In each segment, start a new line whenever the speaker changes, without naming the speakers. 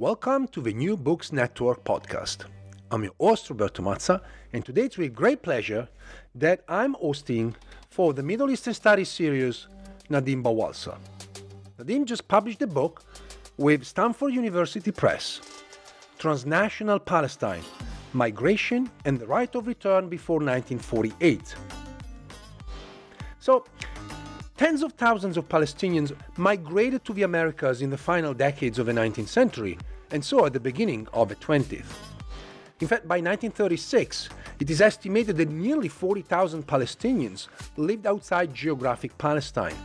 Welcome to the New Books Network podcast. I'm your host, Roberto Mazza, and today it's with great pleasure that I'm hosting for the Middle Eastern Studies series Nadim Bawalsa. Nadim just published a book with Stanford University Press Transnational Palestine Migration and the Right of Return Before 1948. So, Tens of thousands of Palestinians migrated to the Americas in the final decades of the 19th century, and so at the beginning of the 20th. In fact, by 1936, it is estimated that nearly 40,000 Palestinians lived outside geographic Palestine.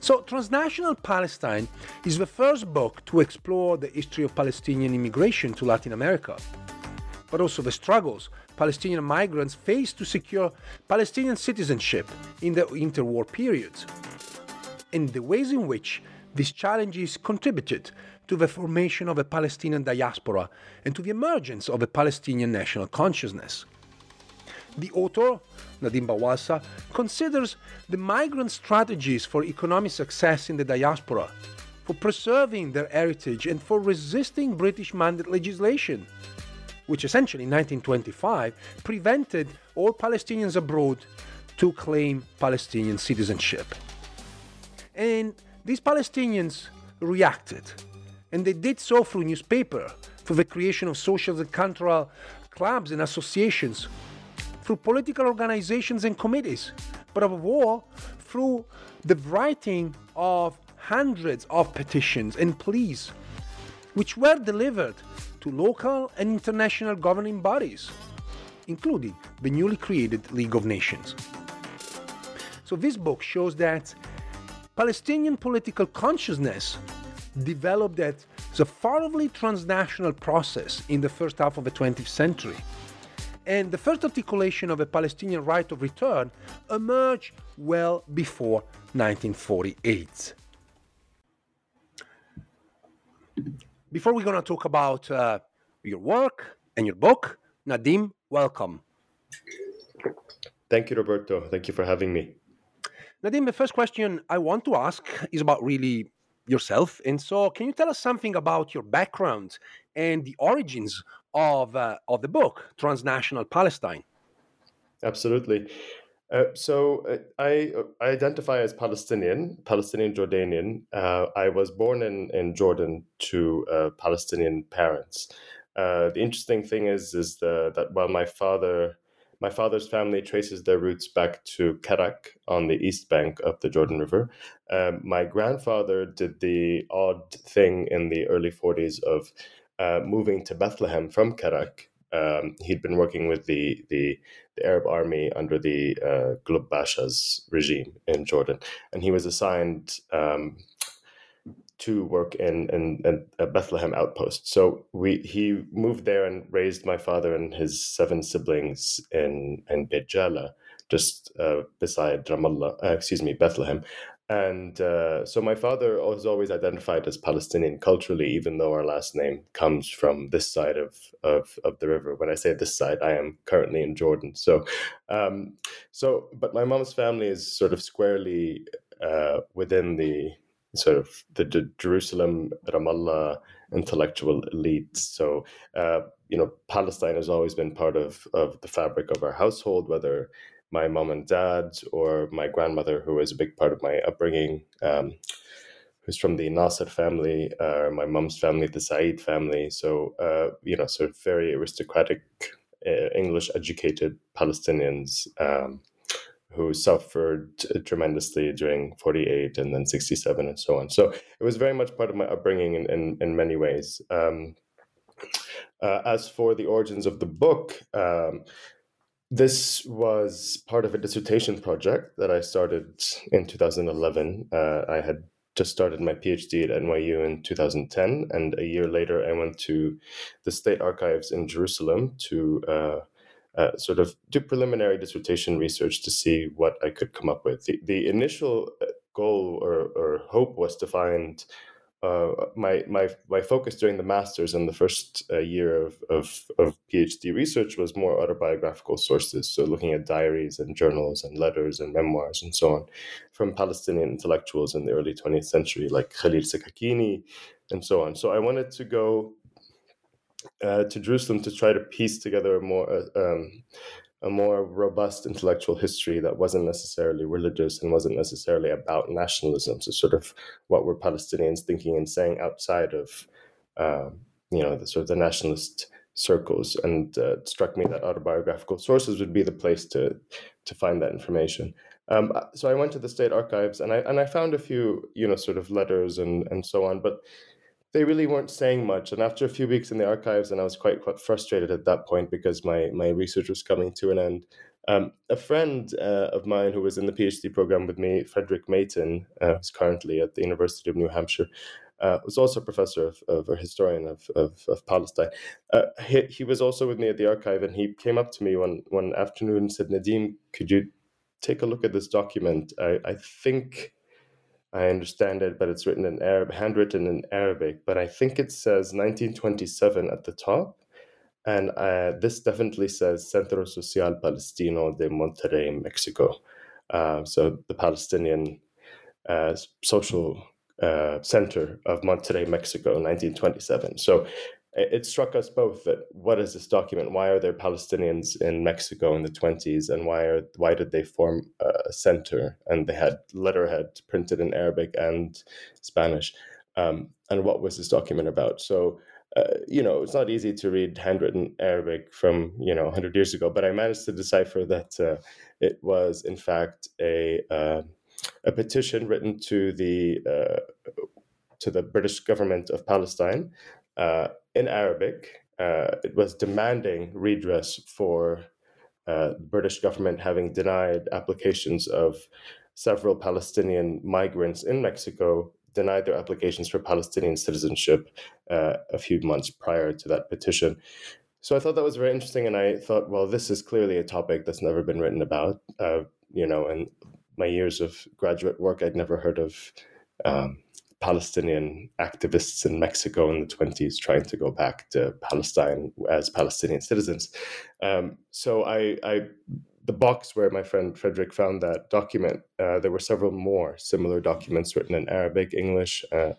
So, Transnational Palestine is the first book to explore the history of Palestinian immigration to Latin America, but also the struggles Palestinian migrants faced to secure Palestinian citizenship in the interwar periods, and the ways in which these challenges contributed to the formation of a Palestinian diaspora and to the emergence of a Palestinian national consciousness. The author, Nadim Bawalsa, considers the migrant strategies for economic success in the diaspora, for preserving their heritage, and for resisting British mandate legislation which essentially in 1925 prevented all Palestinians abroad to claim Palestinian citizenship. And these Palestinians reacted, and they did so through newspaper, through the creation of social and cultural clubs and associations, through political organizations and committees, but above all, through the writing of hundreds of petitions and pleas, which were delivered to local and international governing bodies, including the newly created League of Nations. So, this book shows that Palestinian political consciousness developed as a thoroughly transnational process in the first half of the 20th century. And the first articulation of a Palestinian right of return emerged well before 1948 before we're going to talk about uh, your work and your book, Nadim, welcome.
Thank you, Roberto. Thank you for having me.
Nadim, the first question I want to ask is about really yourself. And so, can you tell us something about your background and the origins of, uh, of the book, Transnational Palestine?
Absolutely. Uh, so uh, I, uh, I identify as Palestinian, Palestinian Jordanian. Uh, I was born in, in Jordan to uh, Palestinian parents. the interesting thing is is the, that while my father my father's family traces their roots back to Kerak on the east bank of the Jordan River. Um, my grandfather did the odd thing in the early 40s of moving to Bethlehem from Kerak um, he'd been working with the, the, the Arab army under the uh, Pasha's regime in Jordan, and he was assigned um, to work in, in, in, a Bethlehem outpost. So we he moved there and raised my father and his seven siblings in in Beit Jala, just uh, beside Ramallah, uh, excuse me, Bethlehem and uh, so my father was always identified as Palestinian culturally, even though our last name comes from this side of, of, of the river. When I say this side, I am currently in Jordan. So, um, so but my mom's family is sort of squarely uh, within the sort of the, the Jerusalem Ramallah intellectual elite. So, uh, you know, Palestine has always been part of of the fabric of our household, whether my mom and dad or my grandmother, who was a big part of my upbringing, um, who's from the Nasser family, uh, my mom's family, the Said family. So, uh, you know, sort of very aristocratic, uh, English educated Palestinians. Um, who suffered tremendously during 48 and then 67 and so on. So it was very much part of my upbringing in, in, in many ways. Um, uh, as for the origins of the book, um, this was part of a dissertation project that I started in 2011. Uh, I had just started my PhD at NYU in 2010, and a year later, I went to the State Archives in Jerusalem to uh, uh, sort of do preliminary dissertation research to see what I could come up with. The, the initial uh, goal or, or hope was to find uh, my my my focus during the masters and the first uh, year of, of, of PhD research was more autobiographical sources, so looking at diaries and journals and letters and memoirs and so on from Palestinian intellectuals in the early 20th century, like Khalil Sakakini and so on. So I wanted to go uh, to Jerusalem to try to piece together a more uh, um, a more robust intellectual history that wasn't necessarily religious and wasn't necessarily about nationalism. So, sort of what were Palestinians thinking and saying outside of, uh, you know, the sort of the nationalist circles. And uh, it struck me that autobiographical sources would be the place to to find that information. Um, so I went to the state archives and I and I found a few, you know, sort of letters and and so on, but they really weren't saying much. And after a few weeks in the archives, and I was quite quite frustrated at that point because my my research was coming to an end. Um, a friend uh, of mine who was in the PhD program with me, Fredrik Meiton, uh, who's currently at the University of New Hampshire, uh, was also a professor of, of a historian of, of, of Palestine. Uh, he, he was also with me at the archive, and he came up to me one one afternoon and said, "Nadim, could you take a look at this document? I, I think." I understand it, but it's written in Arab, handwritten in Arabic. But I think it says 1927 at the top, and uh, this definitely says Centro Social Palestino de Monterrey, Mexico. Uh, so the Palestinian uh, social uh, center of Monterrey, Mexico, 1927. So it struck us both that what is this document? Why are there Palestinians in Mexico in the 20s, and why are why did they form a center? And they had letterhead printed in Arabic and Spanish. Um, and what was this document about? So, uh, you know, it's not easy to read handwritten Arabic from you know 100 years ago, but I managed to decipher that uh, it was in fact a uh, a petition written to the uh, to the British government of Palestine uh, in Arabic. Uh, it was demanding redress for uh, the British government having denied applications of several Palestinian migrants in Mexico, denied their applications for Palestinian citizenship uh, a few months prior to that petition. So I thought that was very interesting, and I thought, well, this is clearly a topic that's never been written about. Uh, you know, in my years of graduate work, I'd never heard of um, Palestinian activists in Mexico in the 20s trying to go back to Palestine as Palestinian citizens. Um, so I, I, the box where my friend Fredrik found that document, uh, there were several more similar documents written in Arabic, English, uh,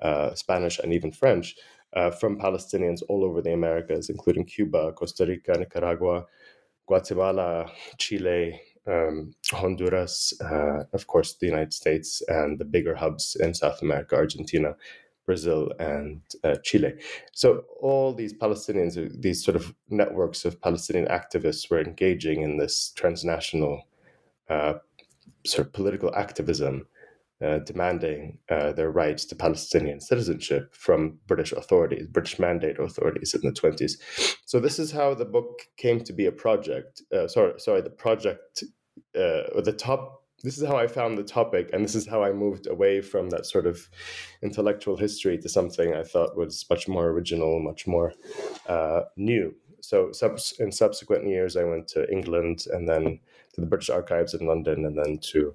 uh, Spanish, and even French uh, from Palestinians all over the Americas, including Cuba, Costa Rica, Nicaragua, Guatemala, Chile, um, Honduras, uh, of course, the United States, and the bigger hubs in South America, Argentina, Brazil, and uh, Chile. So all these Palestinians, uh, these sort of networks of Palestinian activists, were engaging in this transnational uh, sort of political activism. Uh, demanding uh, their rights to Palestinian citizenship from British authorities, British mandate authorities in the 20s. So this is how the book came to be a project. Sorry, sorry, the project uh, the top this is how I found the topic, and this is how I moved away from that sort of intellectual history to something I thought was much more original, much more uh, new. So, in subsequent years, I went to England and then to the British Archives in London, and then to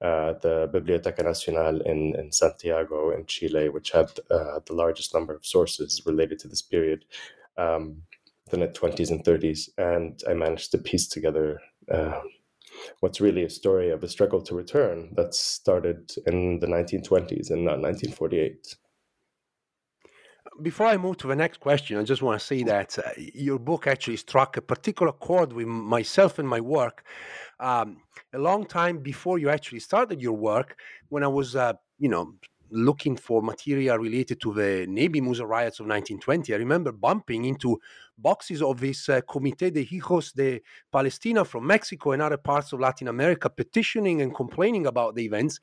uh, the Biblioteca Nacional in, in Santiago in Chile, which had uh, the largest number of sources related to this period, um, the 20s and 30s. And I managed to piece together uh, what's really a story of a struggle to return that started in the 1920s and not 1948.
Before I move to the next question, I just want to say that uh, your book actually struck a particular chord with myself and my work. Um, a long time before you actually started your work, when I was, uh, you know, looking for material related to the Nabi Musa riots of 1920, I remember bumping into boxes of this uh, Comité de Hijos de Palestina from Mexico and other parts of Latin America petitioning and complaining about the events.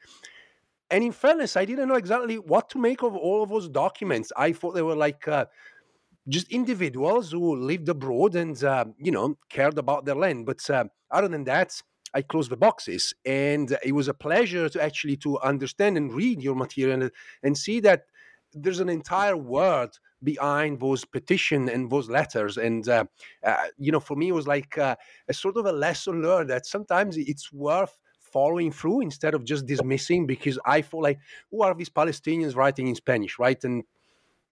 And in fairness, I didn't know exactly what to make of all of those documents. I thought they were like uh, just individuals who lived abroad and, uh, you know, cared about their land. But uh, other than that, I closed the boxes, and it was a pleasure to actually to understand and read your material and, and see that there's an entire world behind those petition and those letters. And uh, uh, you know for me it was like uh, a sort of a lesson learned that sometimes it's worth following through instead of just dismissing because i feel like who are these palestinians writing in spanish? Right? And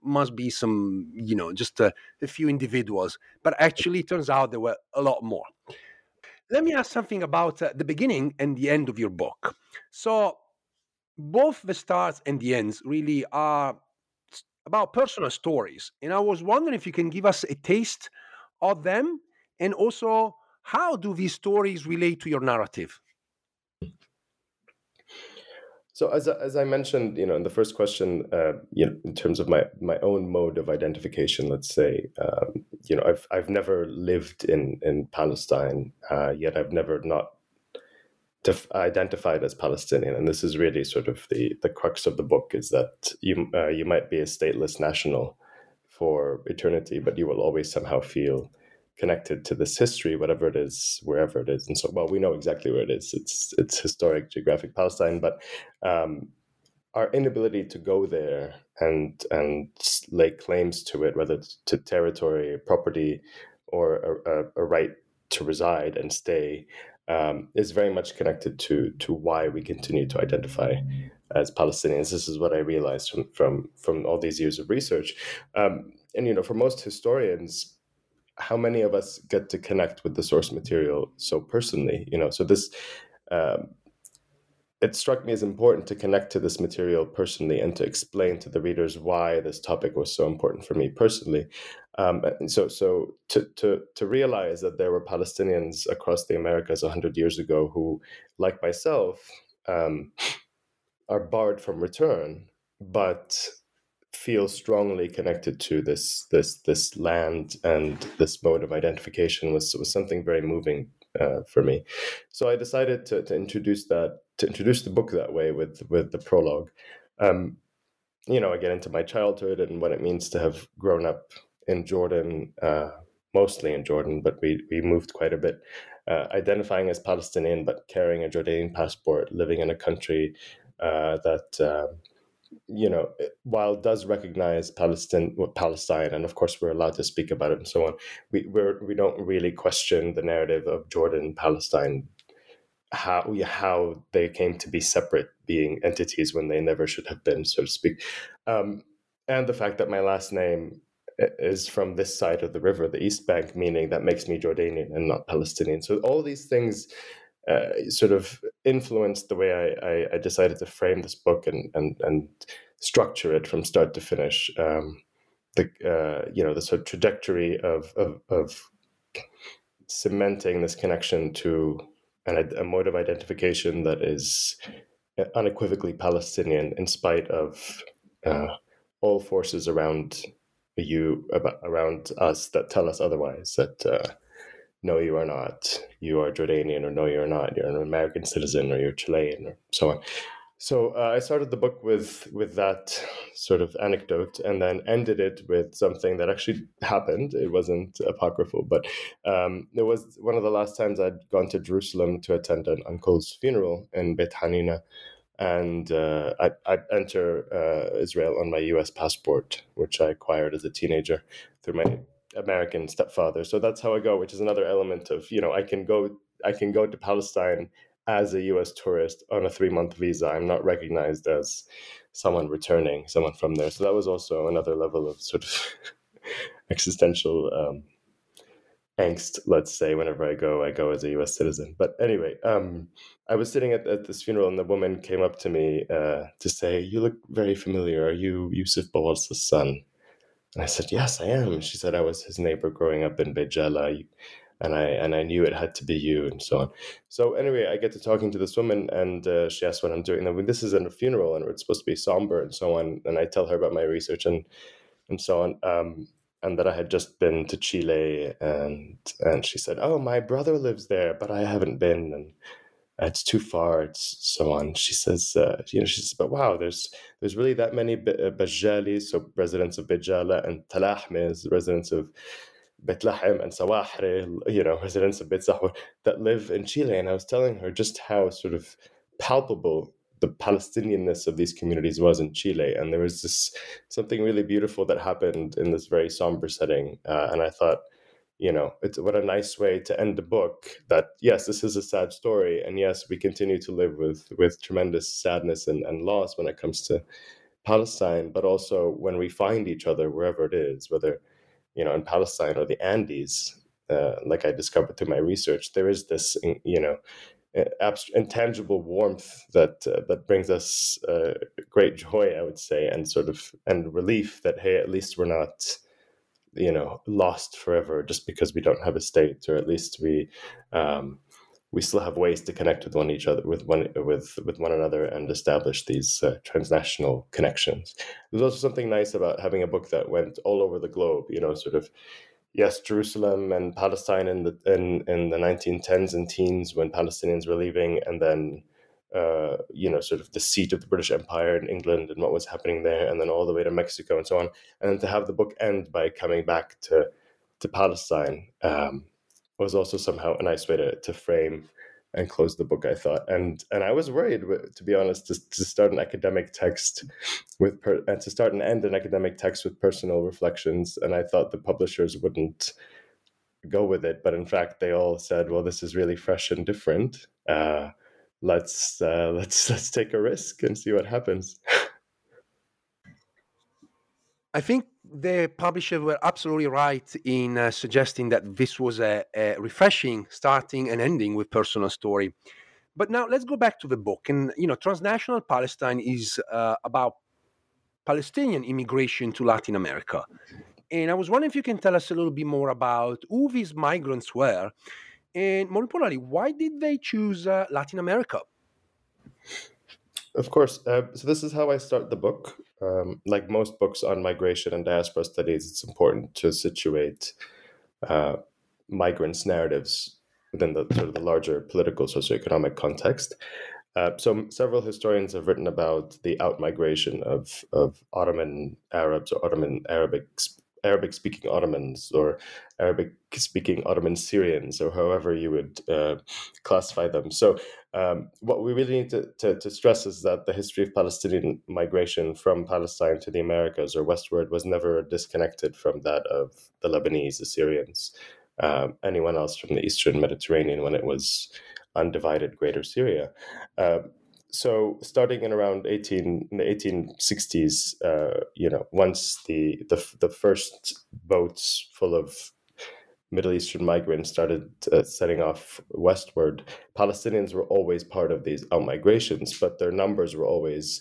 must be some you know just a, a few individuals. But actually it turns out there were a lot more. Let me ask something about uh, the beginning and the end of your book. So both the starts and the ends really are about personal stories. And I was wondering if you can give us a taste of them and also how do these stories relate to your narrative?
So as, as I mentioned, you know, in the first question, uh, you know, in terms of my, my own mode of identification, let's say, um, you know, I've I've never lived in in Palestine, uh, yet I've never not def- identified as Palestinian, and this is really sort of the the crux of the book is that you uh, you might be a stateless national for eternity, but you will always somehow feel connected to this history, whatever it is, wherever it is. And so, well, we know exactly where it is. It's it's historic, geographic Palestine, but um, our inability to go there and and lay claims to it, whether it's to territory, property, or a, a, a right to reside and stay, um, is very much connected to to why we continue to identify as Palestinians. This is what I realized from from from all these years of research. Um, and you know, for most historians, how many of us get to connect with the source material so personally? You know, so this. Um, it struck me as important to connect to this material personally and to explain to the readers why this topic was so important for me personally. Um, so, so to, to, to realize that there were Palestinians across the Americas 100 years ago who, like myself, um, are barred from return, but feel strongly connected to this this this land and this mode of identification was was something very moving uh, for me. So I decided to, to introduce that to introduce the book that way with with the prologue. Um, you know, I get into my childhood and what it means to have grown up in Jordan, uh, mostly in Jordan, but we, we moved quite a bit, uh, identifying as Palestinian, but carrying a Jordanian passport, living in a country uh, that, um, you know, while does recognize Palestine, Palestine, and of course we're allowed to speak about it and so on, we we're, we don't really question the narrative of Jordan, Palestine, how how they came to be separate being entities when they never should have been, so to speak. Um, and the fact that my last name is from this side of the river, the East Bank, meaning that makes me Jordanian and not Palestinian. So all these things uh, sort of influenced the way I, I, I, decided to frame this book and, and, and structure it from start to finish. Um, the uh, you know the sort of trajectory of, of, of cementing this connection to an, a mode of identification that is unequivocally Palestinian, in spite of uh, all forces around you about, around us that tell us otherwise that uh, no you are not. You are jordanian or no you're not. You're an american citizen or you're chilean or so on. So uh, i started the book with with that sort of anecdote and then ended it with something that actually happened. It wasn't apocryphal but um, it was one of the last times i'd gone to jerusalem to attend an uncle's funeral in beit hanina and uh, I, I enter uh, Israel on my U.S. passport, which I acquired as a teenager through my American stepfather. So that's how I go, which is another element of you know I can go I can go to Palestine as a U.S. tourist on a three month visa. I'm not recognized as someone returning, someone from there. So that was also another level of sort of existential um, angst, let's say, whenever I go, I go as a US citizen. But anyway, um, I was sitting at, at, this funeral and the woman came up to me uh, to say, You look very familiar. Are you Yusuf Bawalsa's son? And I said, Yes, I am. She said, I was his neighbor growing up in Beit Jala. And I and I knew it had to be you, and so on. So anyway, I get to talking to this woman, and uh, she asks what I'm doing. And this is in a funeral, and it's supposed to be somber and so on. And I tell her about my research and and so on. Um, and that I had just been to Chile, and and she said, "Oh, my brother lives there, but I haven't been, and it's too far." It's so on. She says, uh, you know, she says, "But wow, there's there's really that many uh, Bajalis, so residents of Bejala, and Talahmes, residents of Bethlehem and Sawahre, you know, residents of Beit that live in Chile. And I was telling her just how sort of palpable the Palestinianness of these communities was in Chile. And there was this something really beautiful that happened in this very somber setting. Uh, and I thought, you know, it's what a nice way to end the book that yes, this is a sad story. And yes, we continue to live with with tremendous sadness and, and loss when it comes to Palestine, but also when we find each other wherever it is, whether you know in Palestine or the Andes, uh, like I discovered through my research, there is this you know intangible warmth that uh, that brings us uh, great joy, I would say, and sort of and relief that hey, at least we're not you know lost forever just because we don't have a state, or at least we. Um, we still have ways to connect with one each other with one with with one another and establish these uh, transnational connections there's also something nice about having a book that went all over the globe you know sort of yes jerusalem and palestine in the in, in the 1910s and teens when palestinians were leaving and then uh, you know, sort of the seat of the British Empire in England and what was happening there, and then all the way to Mexico and so on, and to have the book end by coming back to to Palestine um, was also somehow a nice way to, to frame and close the book. I thought, and and I was worried, to be honest, to, to start an academic text with per, and to start and end an academic text with personal reflections, and I thought the publishers wouldn't go with it, but in fact, they all said, "Well, this is really fresh and different. Uh, let's uh, let's let's take a risk and see what happens."
I think the publisher were absolutely right in uh, suggesting that this was a, a, refreshing starting and ending with personal story. But now let's go back to the book. And you know, transnational Palestine is uh, about Palestinian immigration to Latin America. And I was wondering if you can tell us a little bit more about who these migrants were, and more importantly, why did they choose uh, Latin America?
Of course. Uh, so this is how I start the book. Um, like most books on migration and diaspora studies, it's important to situate uh, migrants' narratives within the sort of the larger political socioeconomic context. Uh, so several historians have written about the outmigration of of Ottoman Arabs or Ottoman Arabic Arabic speaking Ottomans or Arabic speaking Ottoman Syrians or however you would uh, classify them. So, um, what we really need to, to, to, stress is that the history of Palestinian migration from Palestine to the Americas or westward was never disconnected from that of the Lebanese, the Syrians, um, anyone else from the Eastern Mediterranean when it was undivided Greater Syria. Uh, so starting in around 18 in the 1860s uh, you know once the, the the first boats full of middle eastern migrants started uh, setting off westward palestinians were always part of these out migrations but their numbers were always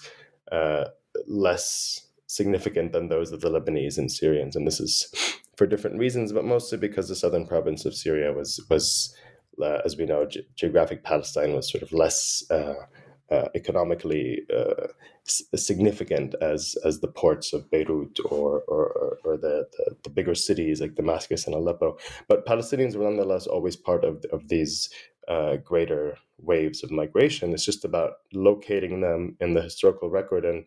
uh, less significant than those of the lebanese and syrians and this is for different reasons but mostly because the southern province of syria was was uh, as we know ge- geographic palestine was sort of less uh, uh, economically uh, significant as as the ports of Beirut or or, or the, the, the bigger cities like Damascus and Aleppo. But Palestinians were nonetheless always part of of these uh, greater waves of migration. It's just about locating them in the historical record and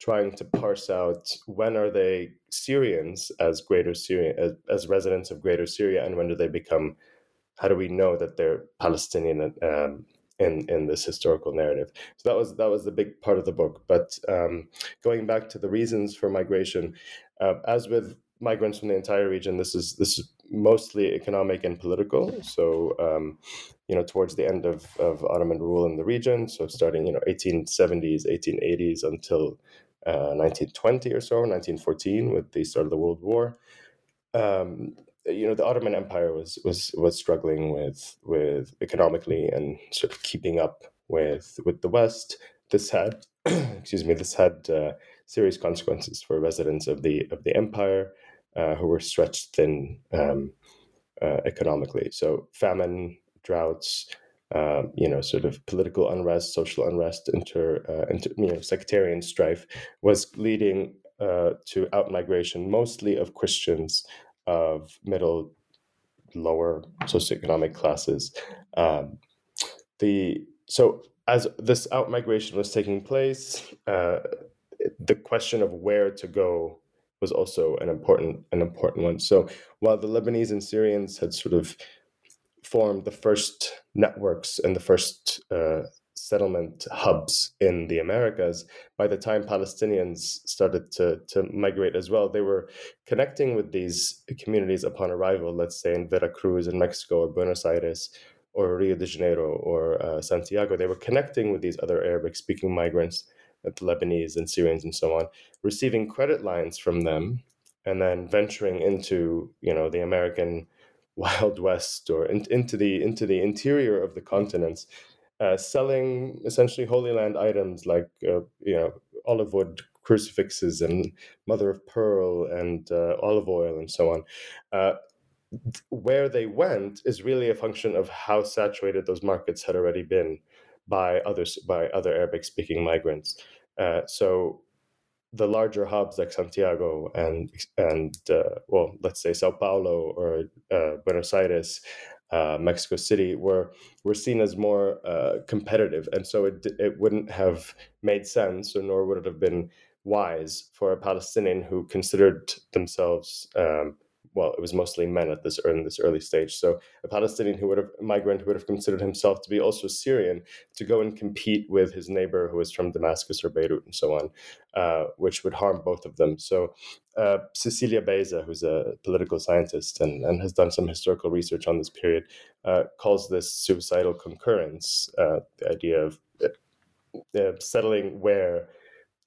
trying to parse out when are they Syrians as greater Syria as, as residents of greater Syria and when do they become how do we know that they're Palestinian um, in in this historical narrative. So that was that was the big part of the book. But um, going back to the reasons for migration, uh, as with migrants from the entire region, this is this is mostly economic and political. So um, you know towards the end of, of Ottoman rule in the region, so starting you know 1870s, 1880s until uh, 1920 or so, 1914 with the start of the World War. Um, you know the Ottoman Empire was was was struggling with with economically and sort of keeping up with with the West. This had excuse me this had uh, serious consequences for residents of the of the empire uh, who were stretched thin um, uh, economically. So famine, droughts. Um, you know, sort of political unrest, social unrest, inter, uh, inter you know, sectarian strife was leading uh, to outmigration, mostly of Christians of middle, lower socioeconomic classes. Um, the so as this outmigration was taking place, uh, the question of where to go was also an important an important one. So while the Lebanese and Syrians had sort of formed the first networks and the first uh, settlement hubs in the Americas, by the time Palestinians started to, to migrate as well, they were connecting with these communities upon arrival, let's say in Veracruz in Mexico or Buenos Aires or Rio de Janeiro or uh, Santiago. They were connecting with these other Arabic speaking migrants, the Lebanese and Syrians and so on, receiving credit lines from them and then venturing into you know the American Wild West or in, into the into the interior of the continents uh, selling essentially Holy Land items like uh, you know olive wood crucifixes and mother of pearl and uh, olive oil and so on. Uh, where they went is really a function of how saturated those markets had already been by others by other Arabic speaking migrants. Uh, so the larger hubs like Santiago and and uh, well, let's say Sao Paulo or Buenos Aires uh, Mexico City were were seen as more uh, competitive, and so it it wouldn't have made sense, or nor would it have been wise for a Palestinian who considered themselves um, well, it was mostly men at this in this early stage. So a Palestinian who would have migrant who would have considered himself to be also Syrian to go and compete with his neighbor who was from Damascus or Beirut and so on, uh, which would harm both of them. So uh, Cecilia Baeza, who's a political scientist and, and has done some historical research on this period, uh, calls this suicidal concurrence, uh, the idea of uh, settling where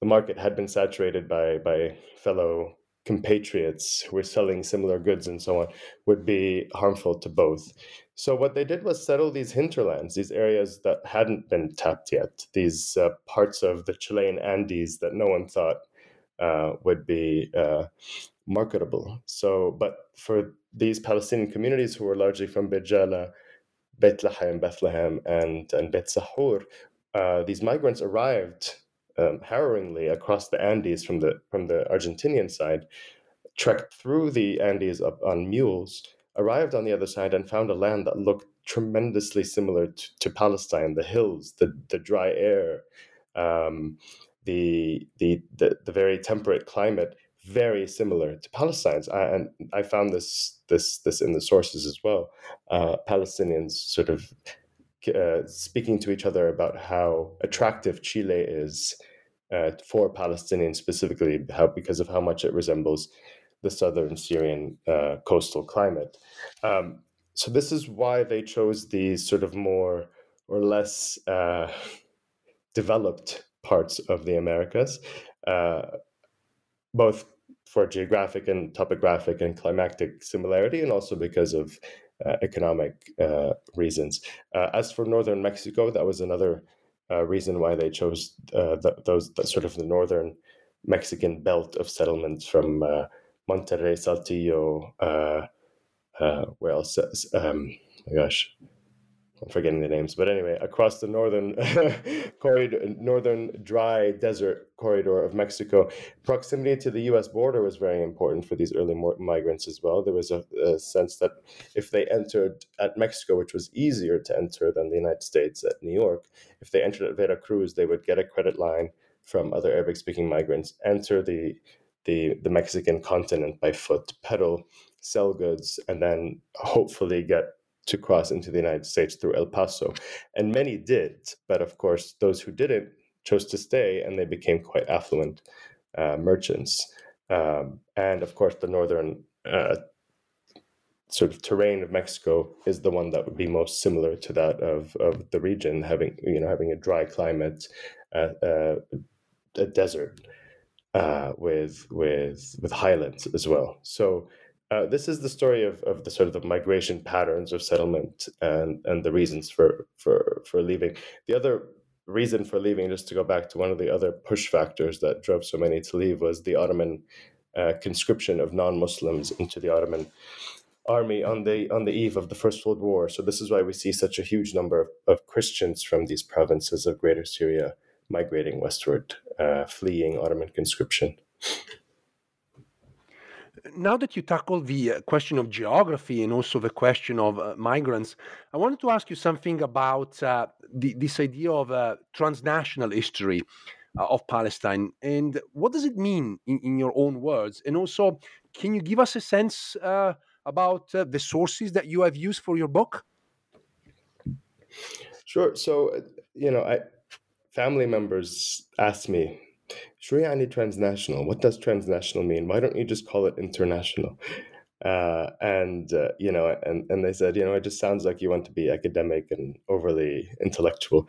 the market had been saturated by by fellow compatriots who were selling similar goods and so on would be harmful to both. So what they did was settle these hinterlands, these areas that hadn't been tapped yet, these uh, parts of the Chilean Andes that no one thought uh, would be uh, marketable. So, but for these Palestinian communities who were largely from Bejala, Bethlehem, Bethlehem, and and Bet Sahur, uh, these migrants arrived um, harrowingly across the Andes from the from the Argentinian side, trekked through the Andes up on mules, arrived on the other side, and found a land that looked tremendously similar to, to Palestine. The hills, the the dry air, um, the, the the the very temperate climate, very similar to Palestine's. I, and I found this this this in the sources as well. Uh, Palestinians sort of uh, speaking to each other about how attractive Chile is uh, for Palestinians specifically, how because of how much it resembles the southern Syrian uh, coastal climate. Um, so this is why they chose these sort of more or less uh, developed parts of the Americas, uh, both for geographic and topographic and climatic similarity, and also because of Uh, economic uh, reasons. Uh, as for northern Mexico, that was another uh, reason why they chose uh, the, those sort of the northern Mexican belt of settlements from Monterrey, Saltillo, where else? Um, my gosh, I'm forgetting the names, but anyway, across the northern corridor, northern dry desert corridor of Mexico, proximity to the U.S. border was very important for these early migrants as well. There was a, a, sense that if they entered at Mexico, which was easier to enter than the United States at New York, if they entered at Veracruz, they would get a credit line from other Arabic-speaking migrants, enter the the, the Mexican continent by foot, pedal, sell goods, and then hopefully get to cross into the United States through El Paso. And many did, but of course, those who didn't chose to stay and they became quite affluent uh, merchants. Um, and of course, the northern uh, sort of terrain of Mexico is the one that would be most similar to that of, of the region, having you know having a dry climate, uh, uh a desert uh, with with with highlands as well. So uh, this is the story of, of the sort of the migration patterns of settlement and, and the reasons for, for, for leaving. The other reason for leaving, just to go back to one of the other push factors that drove so many to leave, was the Ottoman uh, conscription of non-Muslims into the Ottoman army on the on the eve of the First World War. So this is why we see such a huge number of, of Christians from these provinces of Greater Syria migrating westward, uh, fleeing Ottoman conscription
now that you tackle the uh, question of geography and also the question of uh, migrants, I wanted to ask you something about uh, the, this idea of uh, transnational history. uh, of Palestine. And what does it mean in, in, your own words? And also, can you give us a sense uh, about the sources that you have used for your book?
Sure. So, you know, I, family members asked me, Shriani transnational, what does transnational mean? Why don't you just call it international? Uh, and uh, you know, and and they said, you know, it just sounds like you want to be academic and overly intellectual.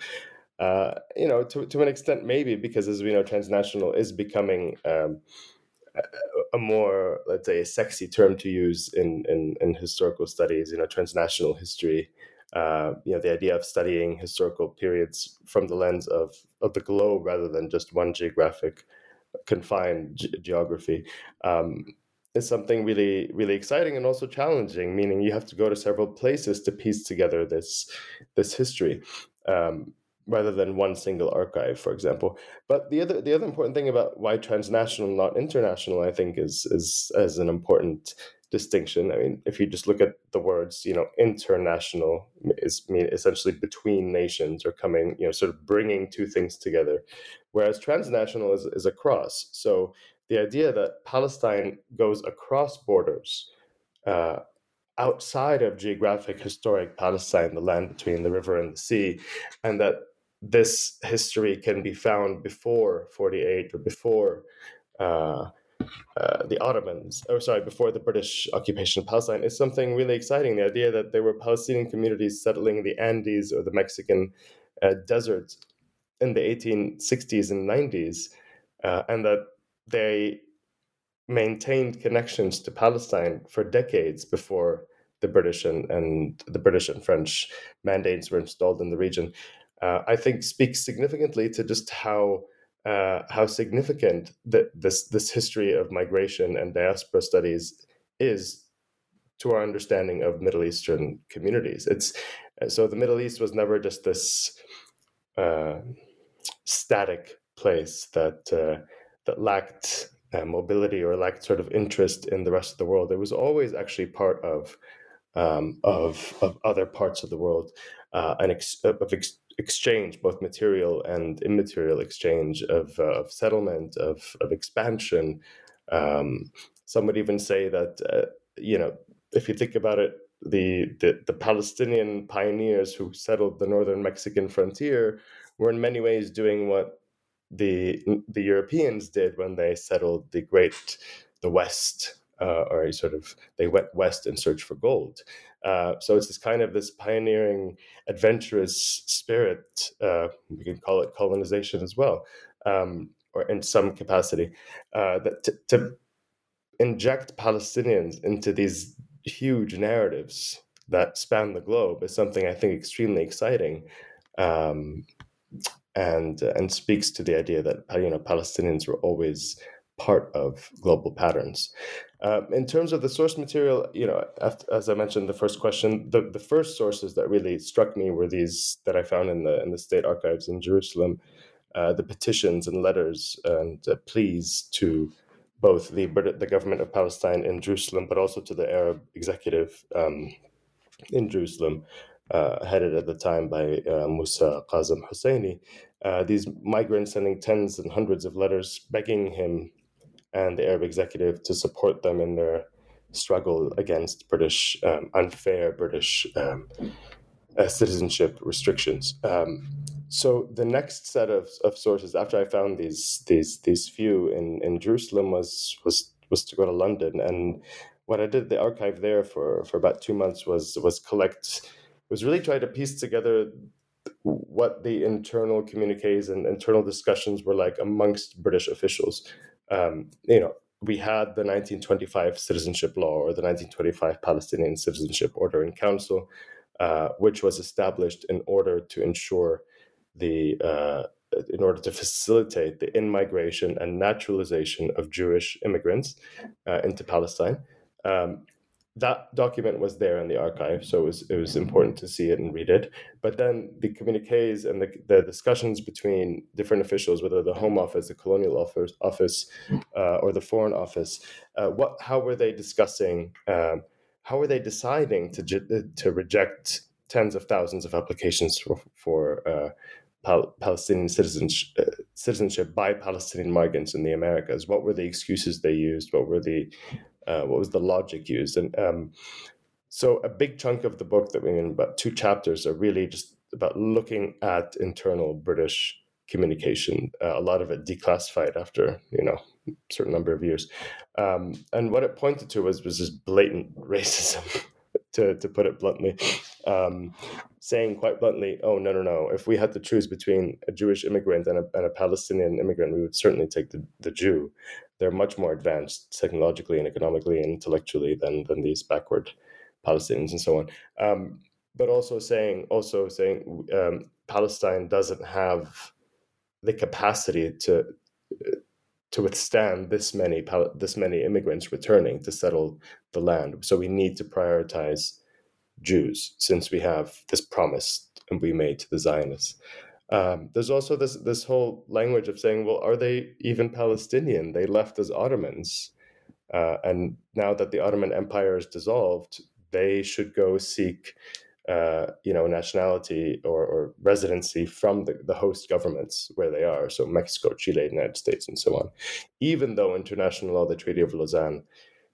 Uh, you know, to to an extent, maybe because as we know, transnational is becoming um, a, a more, let's say, a sexy term to use in in, in historical studies. You know, transnational history. Uh, you know, the idea of studying historical periods from the lens of of the globe rather than just one geographic confined ge- geography. Um, is something really really exciting and also challenging meaning you have to go to several places to piece together this this history um, rather than one single archive for example but the other the other important thing about why transnational not international i think is is as an important distinction. I mean if you just look at the words you know international is mean essentially between nations or coming you know sort of bringing two things together whereas transnational is, is across. So the idea that Palestine goes across borders uh, outside of geographic historic Palestine, the land between the river and the sea, and that this history can be found before 48 or before uh, uh, the Ottomans, or sorry, before the British occupation of Palestine, is something really exciting. The idea that there were Palestinian communities settling the Andes or the Mexican uh, desert in the 1860s and 90s, uh, and that they maintained connections to Palestine for decades before the British and, and the British and French mandates were installed in the region. Uh, I think speaks significantly to just how uh, how significant that this this history of migration and diaspora studies is to our understanding of Middle Eastern communities. It's so the Middle East was never just this uh, static place that uh, that lacked uh, mobility or lacked sort of interest in the rest of the world. It was always actually part of um, of of other parts of the world, uh, an ex- of ex- exchange, both material and immaterial exchange of uh, of settlement, of of expansion. Um, some would even say that uh, you know if you think about it. The, the the Palestinian pioneers who settled the northern Mexican frontier were in many ways doing what the the Europeans did when they settled the great the West, uh, or sort of they went west in search for gold. Uh, so it's this kind of this pioneering, adventurous spirit. Uh, we can call it colonization as well, um, or in some capacity, uh, that t- to inject Palestinians into these huge narratives that span the globe is something I think extremely exciting. Um, and and speaks to the idea that you know Palestinians were always part of global patterns. Um, in terms of the source material, you know, as I mentioned, the first question, the, the first sources that really struck me were these that I found in the in the state archives in Jerusalem, uh, the petitions and letters and uh, pleas to both the the government of Palestine in Jerusalem, but also to the Arab executive um, in Jerusalem, uh, headed at the time by uh, Musa Kazem Husseini, uh, these migrants sending tens and hundreds of letters begging him and the Arab executive to support them in their struggle against British um, unfair British um, uh, citizenship restrictions. Um, so the next set of, of sources after I found these these these few in, in Jerusalem was was was to go to London and what I did the archive there for, for about two months was was collect was really try to piece together what the internal communiques and internal discussions were like amongst British officials. Um, you know, we had the 1925 Citizenship Law or the 1925 Palestinian Citizenship Order in Council, uh, which was established in order to ensure the uh, in order to facilitate the in-migration and naturalization of Jewish immigrants uh, into Palestine. Um, that document was there in the archive, so it was it was important to see it and read it. But then the communiques and the, the discussions between different officials, whether the Home Office, the Colonial Office, office uh, or the Foreign Office, uh, what how were they discussing? Um, how were they deciding to to reject tens of thousands of applications for for uh, Pal- Palestinian citizenship, uh, citizenship by Palestinian migrants in the Americas. What were the excuses they used? What were the uh, what was the logic used? And um, so, a big chunk of the book that we in about two chapters are really just about looking at internal British communication. Uh, a lot of it declassified after you know a certain number of years, um, and what it pointed to was was just blatant racism. to, to put it bluntly, um, saying quite bluntly, oh, no, no, no. If we had to choose between a Jewish immigrant and a, and a Palestinian immigrant, we would certainly take the, the Jew. They're much more advanced technologically and economically and intellectually than, than these backward Palestinians and so on. Um, but also saying, also saying um, Palestine doesn't have the capacity to to withstand this many this many immigrants returning to settle the land. So we need to prioritize Jews since we have this promise and we made to the Zionists. Um, there's also this this whole language of saying, well, are they even Palestinian? They left as Ottomans, uh, and now that the Ottoman Empire is dissolved, they should go seek uh, you know, nationality or, or residency from the, the host governments where they are, so Mexico, Chile, United States, and so on. Even though international law, the Treaty of Lausanne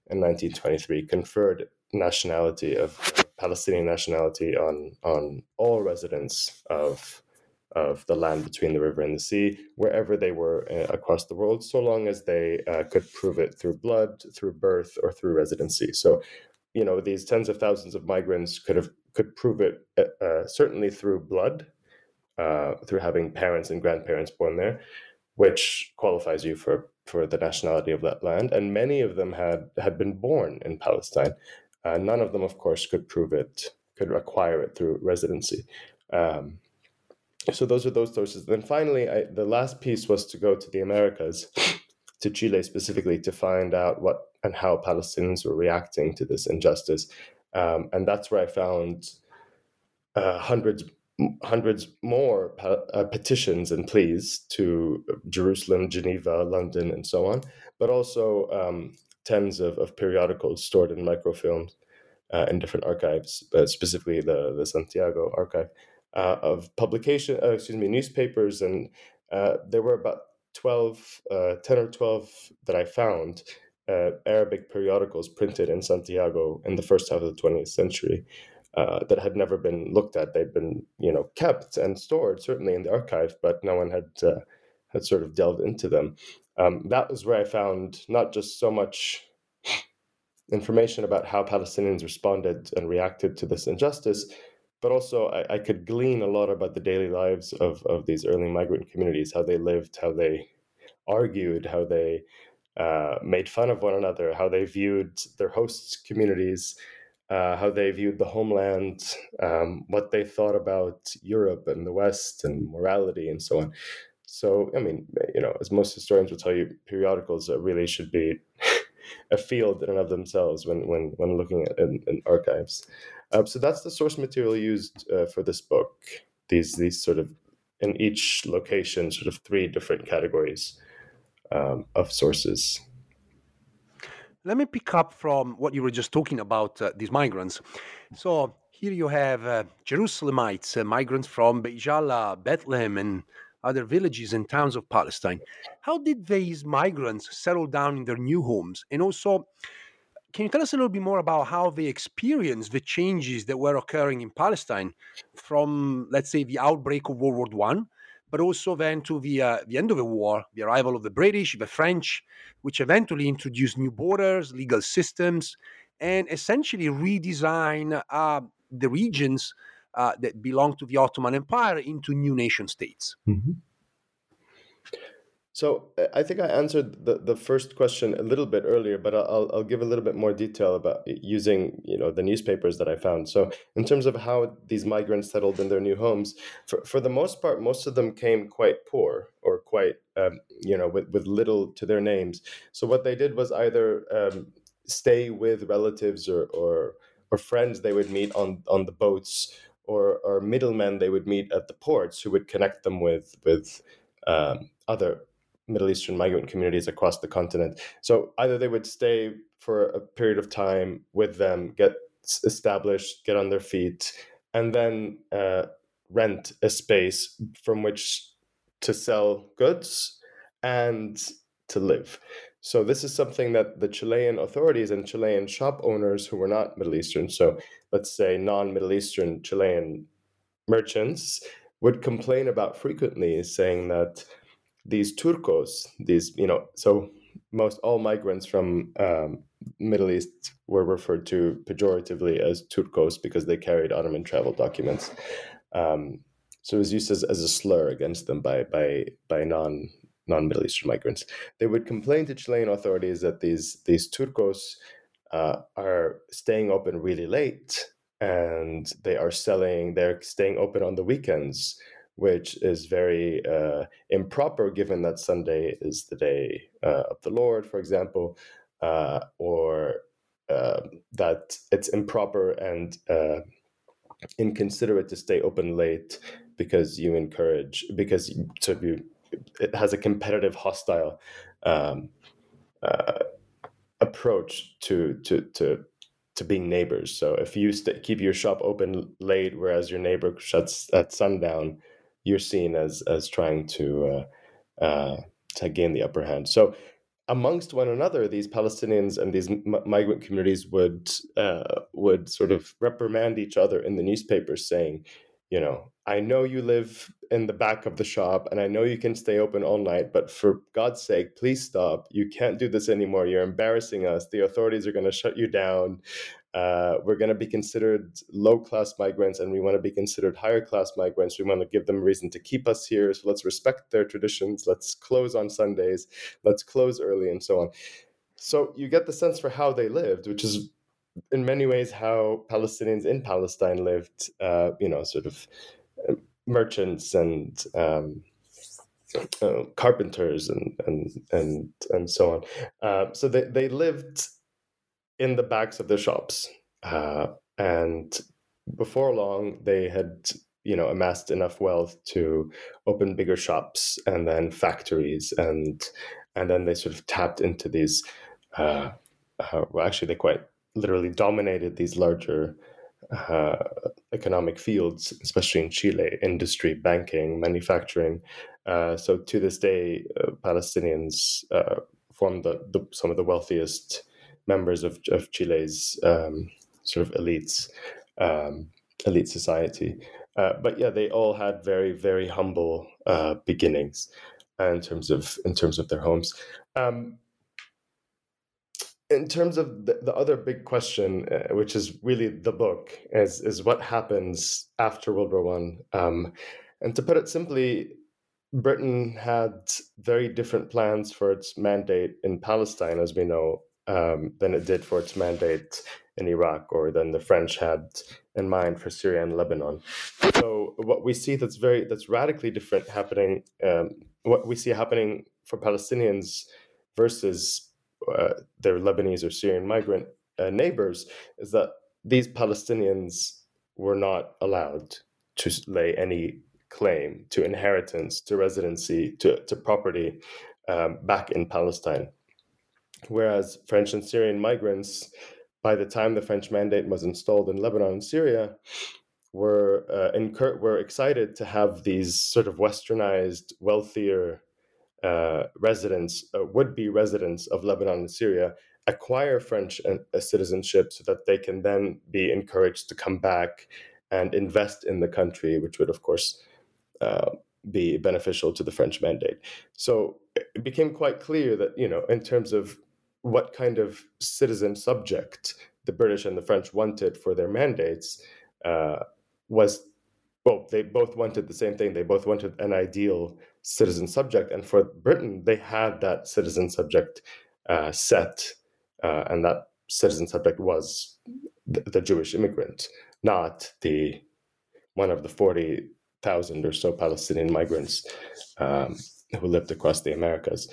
in 1923, conferred nationality of Palestinian nationality on on all residents of of the land between the river and the sea, wherever they were uh, across the world, so long as they uh, could prove it through blood, through birth, or through residency. So, you know, these tens of thousands of migrants could have could prove it uh, uh, certainly through blood, uh, through having parents and grandparents born there, which qualifies you for for the nationality of that land. And many of them had had been born in Palestine. Uh, none of them, of course, could prove it, could acquire it through residency. Um, so those are those sources. Then finally, I, the last piece was to go to the Americas, to Chile specifically, to find out what and how Palestinians were reacting to this injustice um, and that's where I found uh, hundreds hundreds more uh, petitions and pleas to Jerusalem, Geneva, London, and so on, but also um, tens of, of periodicals stored in microfilms uh, in different archives, uh, specifically the, the Santiago archive uh, of publication, uh, excuse me, newspapers. And there were about 12, 10 or 12 that I found uh, Arabic periodicals printed in Santiago in the first half of the 20th century uh, that had never been looked at. They'd been, you know, kept and stored certainly in the archive, but no one had uh, had sort of delved into them. Um, that was where I found not just so much information about how Palestinians responded and reacted to this injustice, but also I, I could glean a lot about the daily lives of, of these early migrant communities, how they lived, how they argued, how they uh, made fun of one another, how they viewed their hosts' communities, uh, how they viewed the homeland, um, what they thought about Europe and the West and morality and so on. So, I mean, you know, as most historians will tell you, periodicals really should be a field in and of themselves when when when looking at in, in archives. Um, so that's the source material used uh, for this book. These these sort of in each location, sort of three different categories um, of sources.
Let me pick up from what you were just talking about, uh, these migrants. So here you have uh, Jerusalemites, uh, migrants from Beit Bethlehem, and other villages and towns of Palestine. How did these migrants settle down in their new homes? And also, can you tell us a little bit more about how they experienced the changes that were occurring in Palestine from, let's say, the outbreak of World War One but also then to the, uh, the end of the war, the arrival of the British, the French, which eventually introduced new borders, legal systems, and essentially redesign uh, the regions uh, that belonged to the Ottoman Empire into new nation states. Mm-hmm.
So I think I answered the, the first question a little bit earlier, but I'll, I'll give a little bit more detail about using you know the newspapers that I found. So in terms of how these migrants settled in their new homes, for, for the most part, most of them came quite poor or quite um, you know with, with little to their names. So what they did was either um, stay with relatives or, or or friends they would meet on on the boats or or middlemen they would meet at the ports who would connect them with with um, other Middle Eastern migrant communities across the continent. So either they would stay for a period of time with them, get established, get on their feet, and then uh, rent a space from which to sell goods and to live. So this is something that the Chilean authorities and Chilean shop owners who were not Middle Eastern, so let's say non-Middle Eastern Chilean merchants would complain about frequently, saying that these turcos, these you know, so most all migrants from um, Middle East were referred to pejoratively as turcos because they carried Ottoman travel documents. Um, so it was used as, as a slur against them by by by non non Middle Eastern migrants. They would complain to Chilean authorities that these these turcos uh, are staying open really late and they are selling. They're staying open on the weekends, which is very uh, improper given that Sunday is the day uh, of the Lord, for example, uh, or uh, that it's improper and uh, inconsiderate to stay open late because you encourage because so you it has a competitive hostile um, uh, approach to to to to being neighbors. So if you st- keep your shop open late, whereas your neighbor shuts at sundown, you're seen as as trying to uh, uh, to gain the upper hand. So amongst one another, these Palestinians and these m- migrant communities would uh, would sort of reprimand each other in the newspapers, saying, you know, I know you live in the back of the shop and I know you can stay open all night, but for God's sake, please stop. You can't do this anymore. You're embarrassing us. The authorities are going to shut you down. Uh, we're going to be considered low class migrants and we want to be considered higher class migrants. We want to give them a reason to keep us here. So let's respect their traditions. Let's close on Sundays. Let's close early and so on. So you get the sense for how they lived, which is in many ways how Palestinians in Palestine lived, uh, you know, sort of uh, merchants and um, uh, carpenters and and and and so on. Uh, so they they lived in the backs of their shops, uh, and before long they had you know amassed enough wealth to open bigger shops and then factories and and then they sort of tapped into these. Uh, well, actually, they quite literally dominated these larger uh, economic fields, especially in Chile, industry, banking, manufacturing. Uh, so to this day, uh, Palestinians uh, form the, the, some of the wealthiest members of, of Chile's um, sort of elites, um, elite society. Uh, but yeah, they all had very, very humble uh, beginnings in terms of in terms of their homes. Um, in terms of the, the other big question, uh, which is really the book, is is what happens after World War One. Um, and to put it simply, Britain had very different plans for its mandate in Palestine, as we know, um, than it did for its mandate in Iraq, or than the French had in mind for Syria and Lebanon. So what we see that's very that's radically different happening. Um, what we see happening for Palestinians versus uh, their Lebanese or Syrian migrant uh, neighbors is that these Palestinians were not allowed to lay any claim to inheritance, to residency, to, to property um, back in Palestine. Whereas French and Syrian migrants, by the time the French mandate was installed in Lebanon and Syria, were uh, incur- were excited to have these sort of westernized, wealthier uh, residents, uh, would be residents of Lebanon and Syria, acquire French uh, citizenship so that they can then be encouraged to come back and invest in the country, which would, of course, uh, be beneficial to the French mandate. So it became quite clear that, you know, in terms of what kind of citizen subject the British and the French wanted for their mandates uh, was well, they both wanted the same thing. They both wanted an ideal citizen subject. And for Britain, they had that citizen subject uh, set, uh, and that citizen subject was the, the, Jewish immigrant, not the one of the 40,000 or so Palestinian migrants um, who lived across the Americas.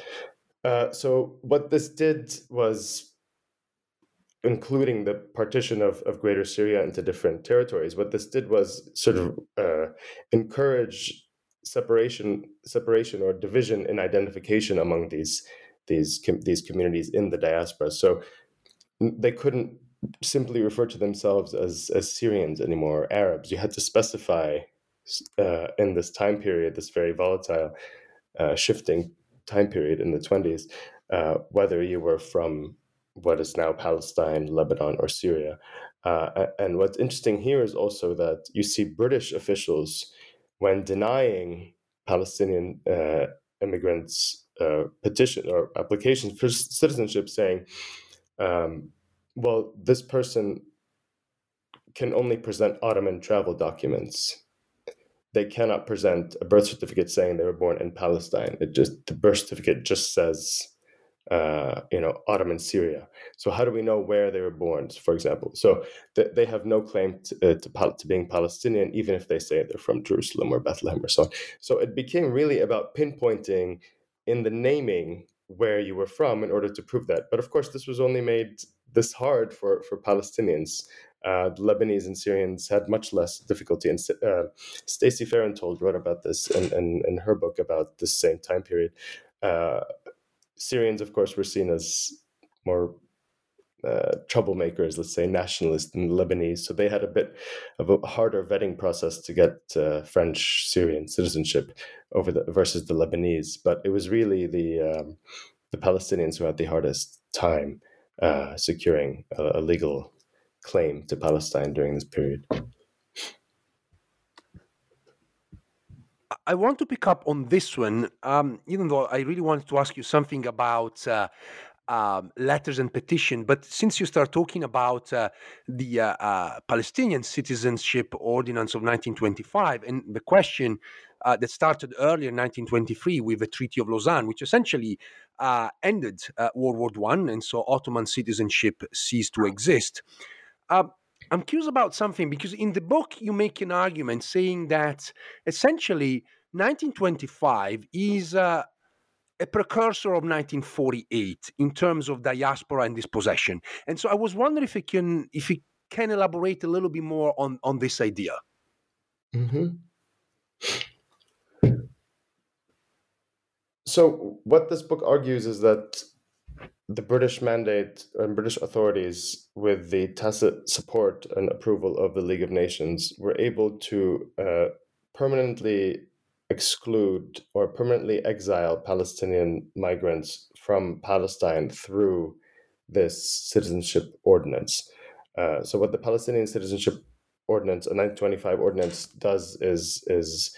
Uh, so, what this did was including the partition of, of Greater Syria into different territories, what this did was sort of uh, encourage separation, separation or division in identification among these these com- these communities in the diaspora. So they couldn't simply refer to themselves as as Syrians anymore, or Arabs. You had to specify uh, in this time period, this very volatile, uh, shifting time period in the 20s, uh, whether you were from what is now Palestine, Lebanon, or Syria. Uh, and what's interesting here is also that you see British officials, when denying Palestinian uh, immigrants uh, petition or applications for citizenship, saying, um, well, this person can only present Ottoman travel documents. They cannot present a birth certificate saying they were born in Palestine. It just the birth certificate just says uh, you know, Ottoman Syria. So how do we know where they were born, for example? So th- they have no claim to, uh, to, to, being Palestinian, even if they say they're from Jerusalem or Bethlehem or so on. So it became really about pinpointing in the naming where you were from in order to prove that. But of course, this was only made this hard for, for Palestinians. Uh, the Lebanese and Syrians had much less difficulty. And uh, Fahrenthold wrote about this in, in, in, her book about this same time period. Uh, Syrians, of course, were seen as more uh, troublemakers, let's say nationalists than Lebanese. So they had a bit of a harder vetting process to get uh, French Syrian citizenship over the versus the Lebanese. But it was really the um, the Palestinians who had the hardest time uh, securing a, a legal claim to Palestine during this period.
I want to pick up on this one, um, even though I really wanted to ask you something about uh, um, letters and petition. But since you start talking about uh, the uh, uh Palestinian Citizenship Ordinance of 1925, and the question uh, that started earlier in 1923 with the Treaty of Lausanne, which essentially uh, ended World War One, and so Ottoman citizenship ceased to exist. Um, I'm curious about something because in the book you make an argument saying that essentially 1925 is uh, a precursor of 1948 in terms of diaspora and dispossession. And so I was wondering if you can if you can elaborate a little bit more on on this idea.
Mm-hmm. So what this book argues is that the British mandate and British authorities, with the tacit support and approval of the League of Nations, were able to uh, permanently exclude or permanently exile Palestinian migrants from Palestine through this citizenship ordinance. Uh, so, what the Palestinian Citizenship Ordinance, a 1925 ordinance, does is is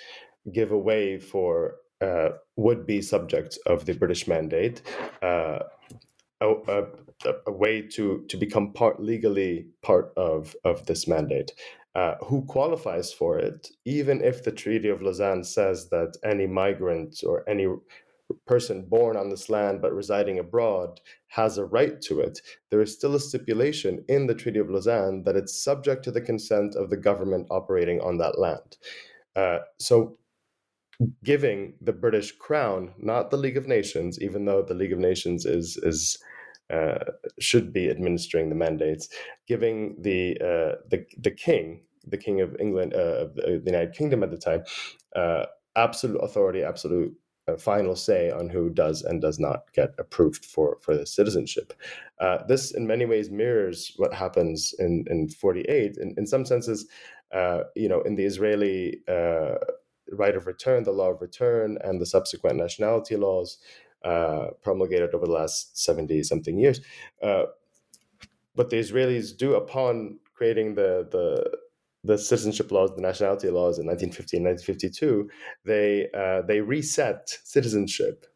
give a way for uh, would be subjects of the British mandate. A, a, a, way to to become part legally part of of this mandate uh, who qualifies for it, even if the Treaty of Lausanne says that any migrant or any person born on this land but residing abroad has a right to it, there is still a stipulation in the Treaty of Lausanne that it's subject to the consent of the government operating on that land. Uh, so, giving the British Crown, not the League of Nations, even though the League of Nations is is uh, should be administering the mandates, giving the uh, the the king, the king of England, uh, of the United Kingdom at the time, uh, absolute authority, absolute uh, final say on who does and does not get approved for for the citizenship. this, in many ways, mirrors what happens in in forty eight. In, in some senses, you know, in the Israeli right of return, the law of return, and the subsequent nationality laws uh, promulgated over the last 70 something years. Uh, the Israelis do upon creating the, the, the citizenship laws, the nationality laws in 1950 and 1952, they, uh, they reset citizenship,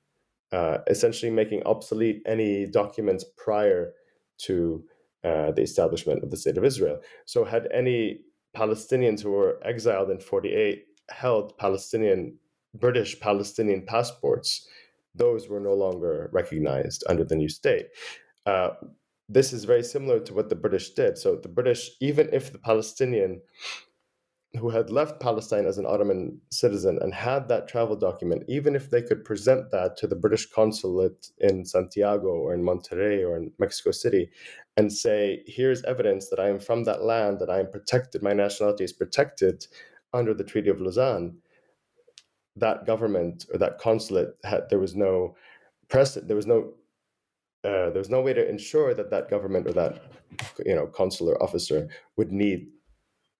uh, essentially making obsolete any documents prior to uh, the establishment of the state of Israel. So, had any Palestinians who were exiled in 48 held Palestinian, British Palestinian passports, those were no longer recognized under the new state. Uh, this is very similar to what the British did. So the British, even if the Palestinian who had left Palestine as an Ottoman citizen and had that travel document, even if they could present that to the British consulate in Santiago or in Monterrey or in Mexico City and say, here's evidence that I am from that land, that I am protected, my nationality is protected under the Treaty of Lausanne, that government or that consulate had there was no precedent there was no uh, there was no way to ensure that that government or that you know consular officer would need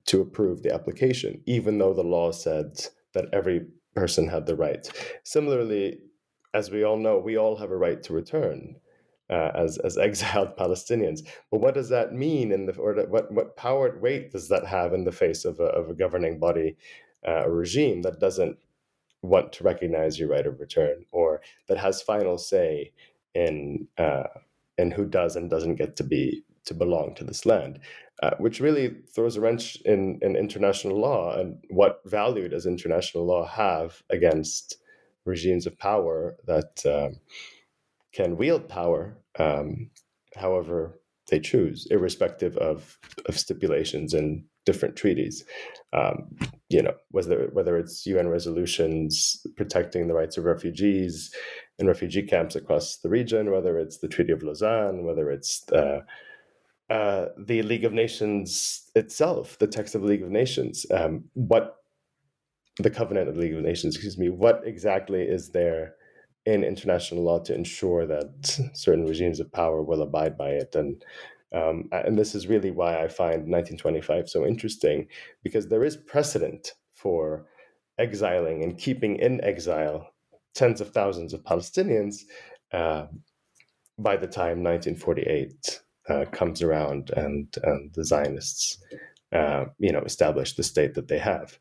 to approve the application, even though the law said that every person had the right. Similarly, as we all know, we all have a right to return. Uh, as as exiled Palestinians. But what does that mean in the or what what power weight does that have in the face of a, of a governing body, uh, a regime that doesn't want to recognize your right of return or that has final say in uh, in who does and doesn't get to be to belong to this land, uh, which really throws a wrench in, in international law and what value does international law have against regimes of power that um, can wield power um, however they choose, irrespective of, of stipulations in different treaties. Um, you know, whether whether it's UN resolutions protecting the rights of refugees in refugee camps across the region, whether it's the Treaty of Lausanne, whether it's the uh, the League of Nations itself, the text of the League of Nations, um, what the Covenant of the League of Nations, excuse me, what exactly is there in international law to ensure that certain regimes of power will abide by it? And um, and this is really why I find 1925 so interesting, because there is precedent for exiling and keeping in exile tens of thousands of Palestinians uh, by the time 1948 uh, comes around and, and the Zionists, uh, you know, establish the state that they have.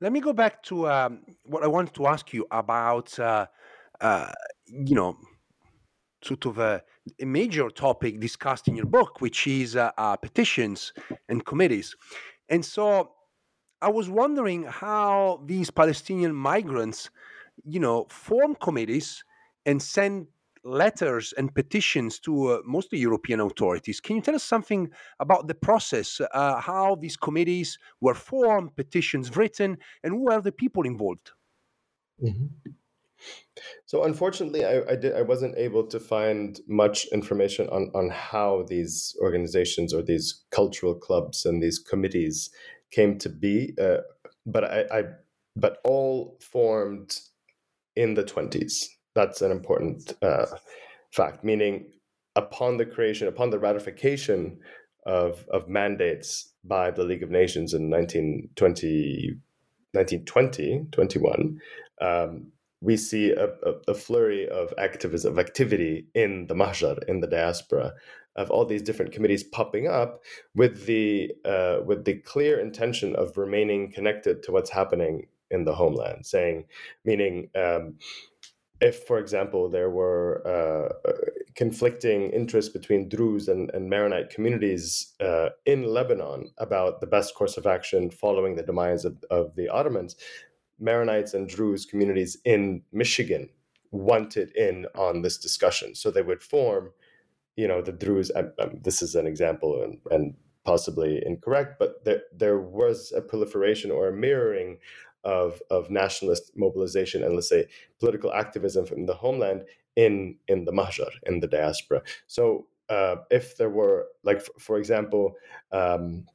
Let me go back to um, what I wanted to ask you about, uh, uh, you know, sort of a, a, major topic discussed in your book, which is uh, uh, petitions and committees. And so I was wondering how these Palestinian migrants, you know, form committees and send letters and petitions to uh, mostly European authorities. Can you tell us something about the process, uh, how these committees were formed, petitions written, and who are the people involved?
Mm-hmm. So unfortunately, I, I, did I wasn't able to find much information on on how these organizations or these cultural clubs and these committees came to be. Uh, but I, I but all formed in the twenties that's an important uh, fact, meaning upon the creation, upon the ratification of, of mandates by the League of Nations in 1920, 1920 21, um, we see a, a, a, flurry of activism, of activity in the Mahjar, in the diaspora, of all these different committees popping up with the uh, with the clear intention of remaining connected to what's happening in the homeland, saying, meaning. Um, if, for example, there were uh, conflicting interests between Druze and, and Maronite communities uh, in Lebanon about the best course of action following the demise of, of the Ottomans, Maronites and Druze communities in Michigan wanted in on this discussion. So they would form, you know, the Druze. Um, um, this is an example and, and possibly incorrect, but there, there was a proliferation or a mirroring of of nationalist mobilization and let's say political activism from the homeland in in the mahjar in the diaspora so uh, if there were like f- for example um,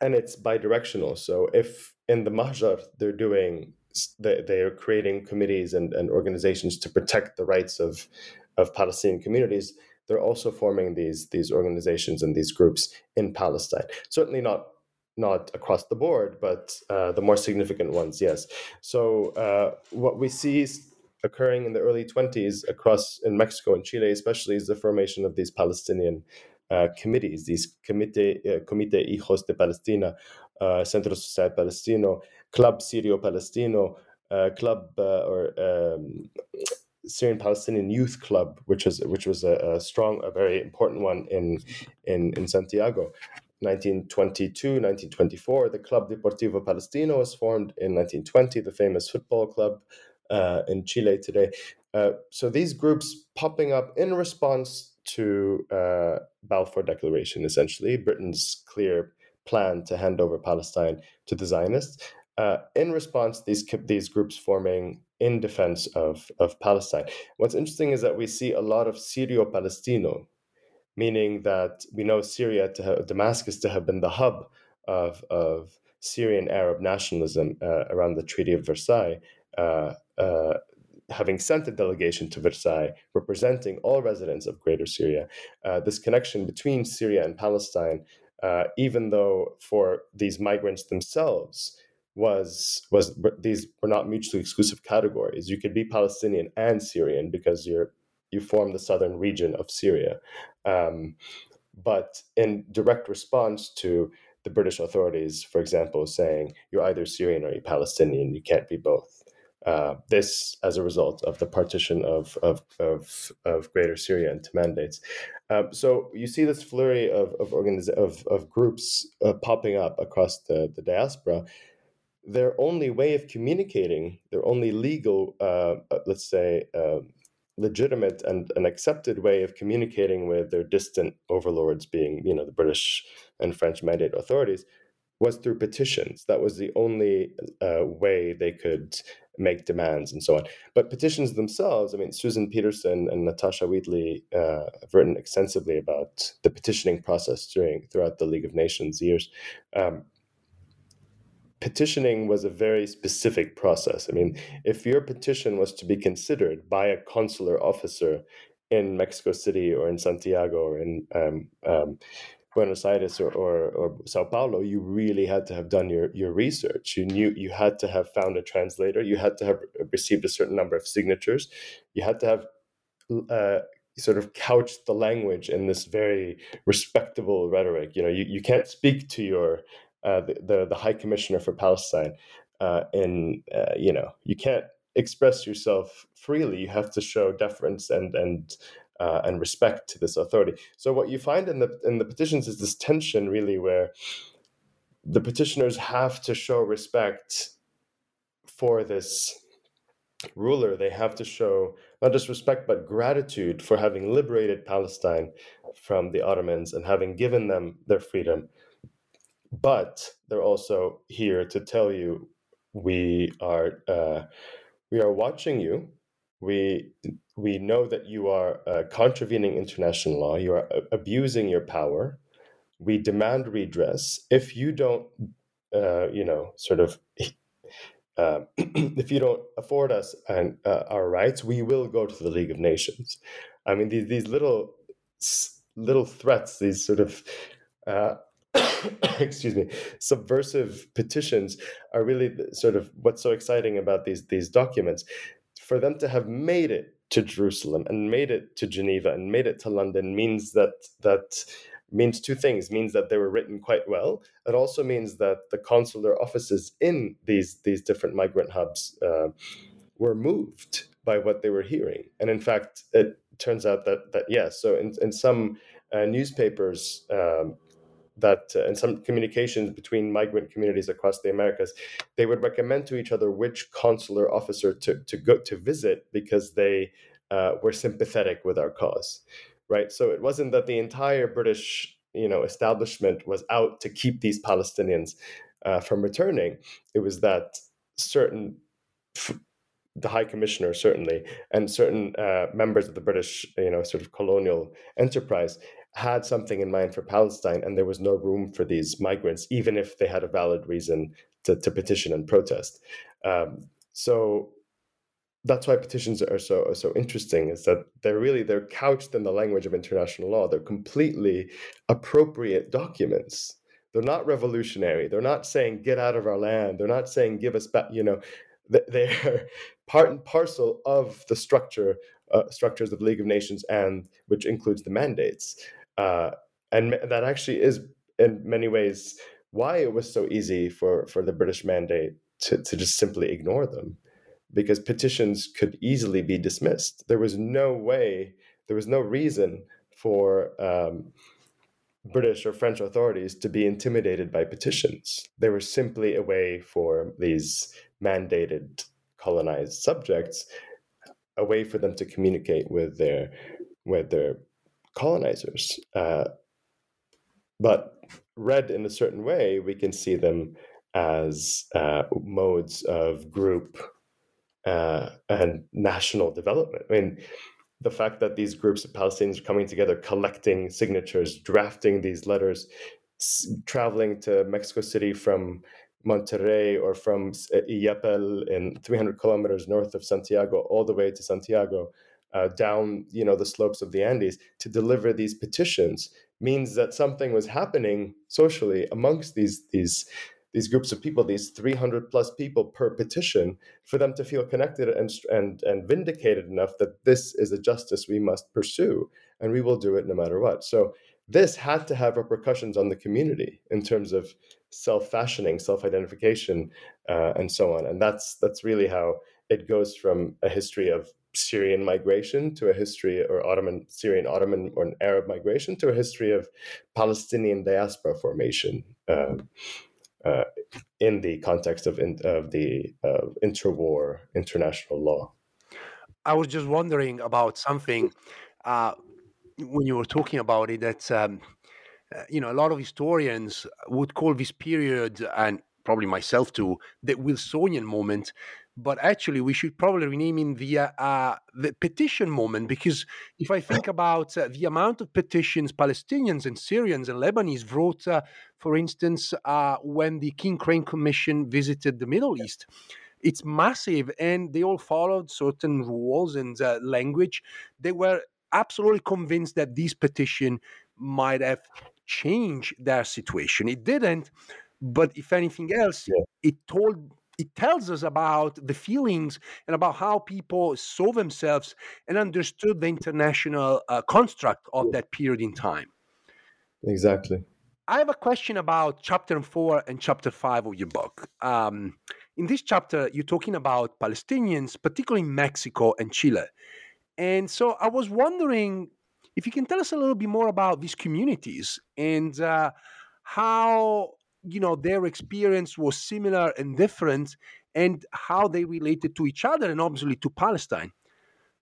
and it's bidirectional so if in the mahjar they're doing they, are creating committees and, and organizations to protect the rights of of palestinian communities they're also forming these these organizations and these groups in palestine certainly not not across the board, but uh, the more significant ones, yes. So uh, what we see occurring in the early 20s across in Mexico and Chile, especially, is the formation of these Palestinian uh, committees, these Comité, uh, Comité Hijos de Palestina, Centro Social Palestino, Club Sirio Palestino, uh, Club or um, Syrian Palestinian Youth Club, which was which was a, a, strong, a very important one in in in Santiago. 1922, 1924, the Club Deportivo Palestino was formed in 1920, the famous football club uh, in Chile today. Uh, so these groups popping up in response to uh, Balfour Declaration, essentially Britain's clear plan to hand over Palestine to the Zionists. Uh, in response, these these groups forming in defense of, of Palestine. What's interesting is that we see a lot of Sirio Palestino, meaning that we know Syria to have, Damascus to have been the hub of, of Syrian Arab nationalism uh, around the Treaty of Versailles, uh, uh, having sent a delegation to Versailles representing all residents of Greater Syria. Uh, this connection between Syria and Palestine uh, even though for these migrants themselves was was these were not mutually exclusive categories. You could be Palestinian and Syrian because you're you form the southern region of Syria. Um, but in direct response to the British authorities, for example, saying you're either Syrian or you're Palestinian, you can't be both. Uh, this as a result of the partition of of of, of Greater Syria into mandates. Um, so you see this flurry of of, organiz- of, of groups uh, popping up across the, the diaspora. Their only way of communicating, their only legal, uh, uh let's say, um, legitimate and an accepted way of communicating with their distant overlords, being you know the British and French mandate authorities, was through petitions. That was the only uh, way they could make demands and so on. But petitions themselves, I mean, Susan Pedersen and Natasha Wheatley uh, have written extensively about the petitioning process during throughout the League of Nations years. Um, petitioning was a very specific process. I mean, if your petition was to be considered by a consular officer in Mexico City or in Santiago or in um, um, Buenos Aires or, or, or, Sao Paulo, you really had to have done your, your research. You knew you had to have found a translator. You had to have received a certain number of signatures. You had to have uh, sort of couched the language in this very respectable rhetoric. You know, you, you can't speak to your uh, the, the, the High Commissioner for Palestine uh, in uh, you know you can't express yourself freely. You have to show deference and and uh, and respect to this authority. So what you find in the in the petitions is this tension really where the petitioners have to show respect for this ruler. They have to show not just respect but gratitude for having liberated Palestine from the Ottomans and having given them their freedom. But they're also here to tell you we are uh, we are watching you we we know that you are uh, contravening international law. You are uh, abusing your power. We demand redress. If you don't, uh, you know, sort of, uh, if you don't afford us and uh, our rights, we will go to the League of Nations. I mean, these these little little threats, these sort of. Uh, excuse me subversive petitions are really sort of what's so exciting about these these documents for them to have made it to Jerusalem and made it to Geneva and made it to London means that that means two things. Means that they were written quite well. It also means that the consular offices in these these different migrant hubs uh, were moved by what they were hearing. And in fact it turns out that that yes so in, in some uh, newspapers um, that uh, in some communications between migrant communities across the Americas, they would recommend to each other which consular officer to, to go to visit because they uh, were sympathetic with our cause, right? So it wasn't that the entire British you know establishment was out to keep these Palestinians uh, from returning. It was that certain the High Commissioner certainly, and certain uh, members of the British, you know, sort of colonial enterprise had something in mind for Palestine, and there was no room for these migrants, even if they had a valid reason to, to petition and protest. Um, so that's why petitions are so are so interesting is that they're really they're couched in the language of international law. They're completely appropriate documents. They're not revolutionary. They're not saying get out of our land. They're not saying give us back you know. They're part and parcel of the structure uh, structures of league of nations and which includes the mandates uh, and that actually is in many ways why it was so easy for, for the British mandate to, to just simply ignore them, because petitions could easily be dismissed. There was no way, there was no reason for um, British or French authorities to be intimidated by petitions. They were simply a way for these mandated colonized subjects, a way for them to communicate with their with their colonizers. Uh, but read in a certain way, we can see them as uh, modes of group uh, and national development. I mean, the fact that these groups of Palestinians are coming together, collecting signatures, drafting these letters, s- traveling to Mexico City from Monterrey or from Illapel in 300 kilometers north of Santiago all the way to Santiago uh, down you know the slopes of the Andes to deliver these petitions means that something was happening socially amongst these these these groups of people, these 300 plus people per petition, for them to feel connected and, and, and vindicated enough that this is a justice we must pursue and we will do it no matter what. So this had to have repercussions on the community in terms of self-fashioning, self-identification, uh, and so on. And that's that's really how it goes from a history of Syrian migration to a history or Ottoman Syrian Ottoman or an Arab migration to a history of Palestinian diaspora formation. Uh, uh, in the context of, in, of the uh, interwar international law.
I was just wondering about something uh, when you were talking about it that um, uh, you know a lot of historians would call this period and probably myself too the Wilsonian moment but actually we should probably rename it the uh, the petition moment because if I think about uh, the amount of petitions Palestinians and Syrians and Lebanese wrote, uh, for instance, uh, when the King Crane Commission visited the Middle East. It's massive, and they all followed certain rules and uh, language. They were absolutely convinced that this petition might have changed their situation. It didn't, but if anything else, yeah. it told it tells us about the feelings and about how people saw themselves and understood the international uh, construct of that period in time.
Exactly.
I have a question about chapter four and chapter five of your book. Um, in this chapter, you're talking about Palestinians, particularly in Mexico and Chile. And so I was wondering if you can tell us a little bit more about these communities and uh, how you know their experience was similar and different and how they related to each other and obviously to palestine.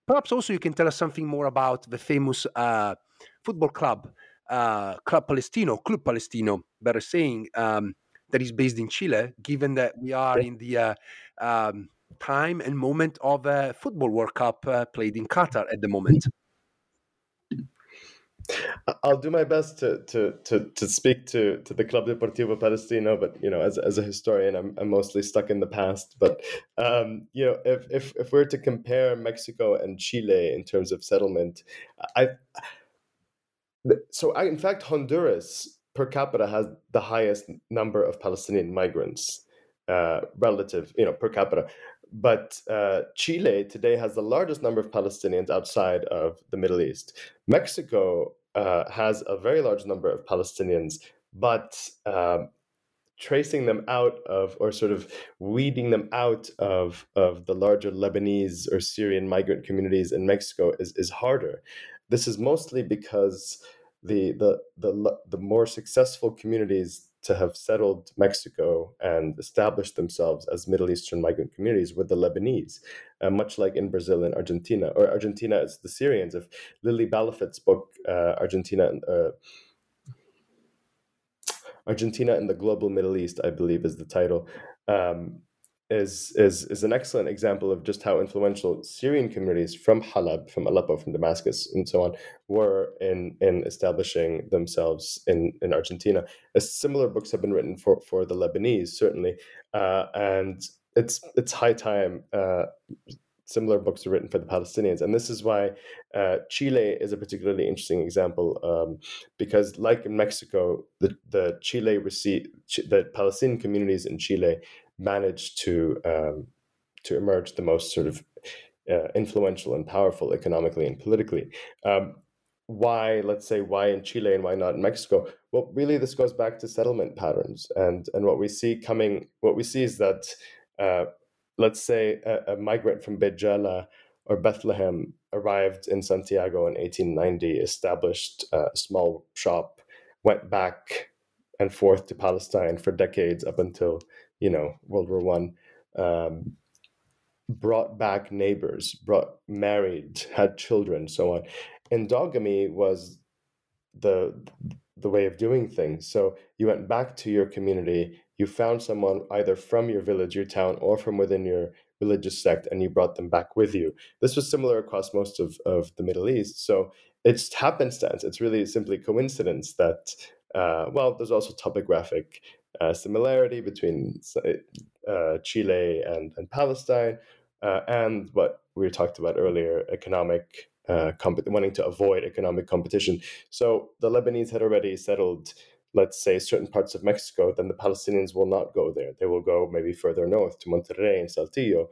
Perhaps also you can tell us something more about the famous uh, football club uh, club palestino club palestino better saying um, that is based in chile given that we are in the uh, um, time and moment of a football world cup uh, played in qatar at the moment
I'll do my best to to to, to speak to, to the Club Deportivo Palestino, but you know, as, as a historian, I'm, I'm mostly stuck in the past. But um, you know, if, if if we're to compare Mexico and Chile in terms of settlement, I so I, in fact Honduras per capita has the highest number of Palestinian migrants uh, relative, you know, per capita. But uh, Chile today has the largest number of Palestinians outside of the Middle East. Mexico uh, has a very large number of Palestinians, but uh, tracing them out of, or sort of weeding them out of, of the larger Lebanese or Syrian migrant communities in Mexico is, is harder. This is mostly because the, the, the, the more successful communities to have settled Mexico and established themselves as Middle Eastern migrant communities were the Lebanese, uh, much like in Brazil and Argentina, or Argentina is the Syrians. If Lily Balloffet's book, uh, Argentina, uh, Argentina and the Global Middle East, I believe, is the title. Um, is is is an excellent example of just how influential Syrian communities from Halab, from Aleppo, from Damascus, and so on were in in establishing themselves in in Argentina. Similar books have been written for for the Lebanese, certainly, uh, and it's it's high time. Uh, similar books are written for the Palestinians, and this is why uh, Chile is a particularly interesting example um, because, like in Mexico, the the Chile receive the Palestinian communities in Chile managed to um, to emerge the most sort of uh, influential and powerful economically and politically. Um, why, let's say, why in Chile and why not in Mexico? Well, really, this goes back to settlement patterns, and and what we see coming, what we see is that, uh, let's say, a, a, migrant from Beit Jala or Bethlehem arrived in Santiago in 1890, established a small shop, went back and forth to Palestine for decades up until you know World War One, um, brought back neighbors, brought married, had children, so on. Endogamy was the the way of doing things. So you went back to your community, you found someone either from your village, your town, or from within your religious sect, and you brought them back with you. This was similar across most of, of the Middle East. So it's happenstance. It's really simply coincidence that, uh, well, there's also topographic similarity between uh, Chile and, and Palestine. Uh, and what we talked about earlier, economic uh, comp- wanting to avoid economic competition. So the Lebanese had already settled, let's say, certain parts of Mexico. Then the Palestinians will not go there. They will go maybe further north to Monterrey and Saltillo,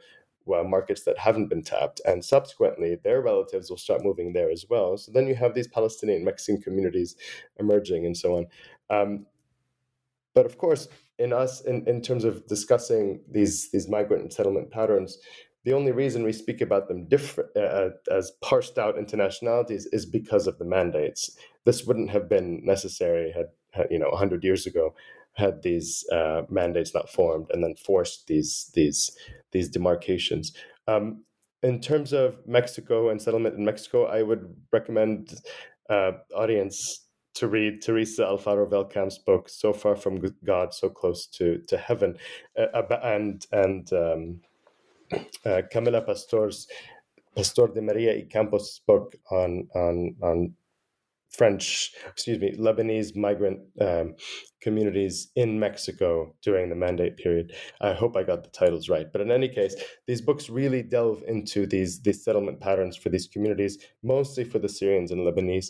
well, markets that haven't been tapped. And subsequently, their relatives will start moving there as well. So then you have these Palestinian Mexican communities emerging and so on. Um, but of course, in us, in, in terms of discussing these, these migrant and settlement patterns, the only reason we speak about them different uh, uh as parsed out internationalities is because of the mandates. This wouldn't have been necessary had, had you know 100 years ago had these uh, mandates not formed and then forced these these these demarcations. Um, in terms of Mexico and settlement in Mexico, I would recommend uh, audience to read Teresa Alfaro Velcamp's book "So Far from God, So Close to to Heaven," uh, and and um, uh, Camila Pastor's Pastor de Maria y Campos' book on on on French, excuse me, Lebanese migrant um, communities in Mexico during the mandate period. I hope I got the titles right. But in any case, these books really delve into these, these settlement patterns for these communities, mostly for the Syrians and Lebanese.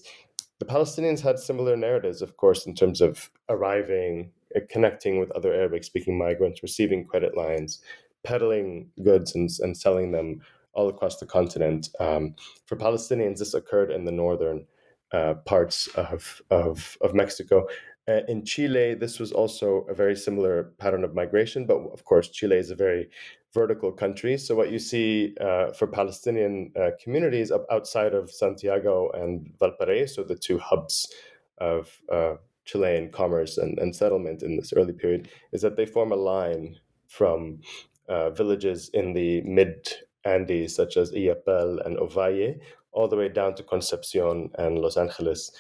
The Palestinians had similar narratives, of course, in terms of arriving, uh, connecting with other Arabic speaking migrants, receiving credit lines, peddling goods and, and selling them all across the continent. Um, for Palestinians, this occurred in the northern uh, parts of, of, of Mexico. Uh, in Chile, this was also a very similar pattern of migration, but of course, Chile is a very vertical country. So, what you see uh, for Palestinian uh, communities up outside of Santiago and Valparaiso, the two hubs of uh, Chilean commerce and, and settlement in this early period, is that they form a line from uh, villages in the mid Andes, such as Illapel and Ovalle, all the way down to Concepcion and Los Angeles.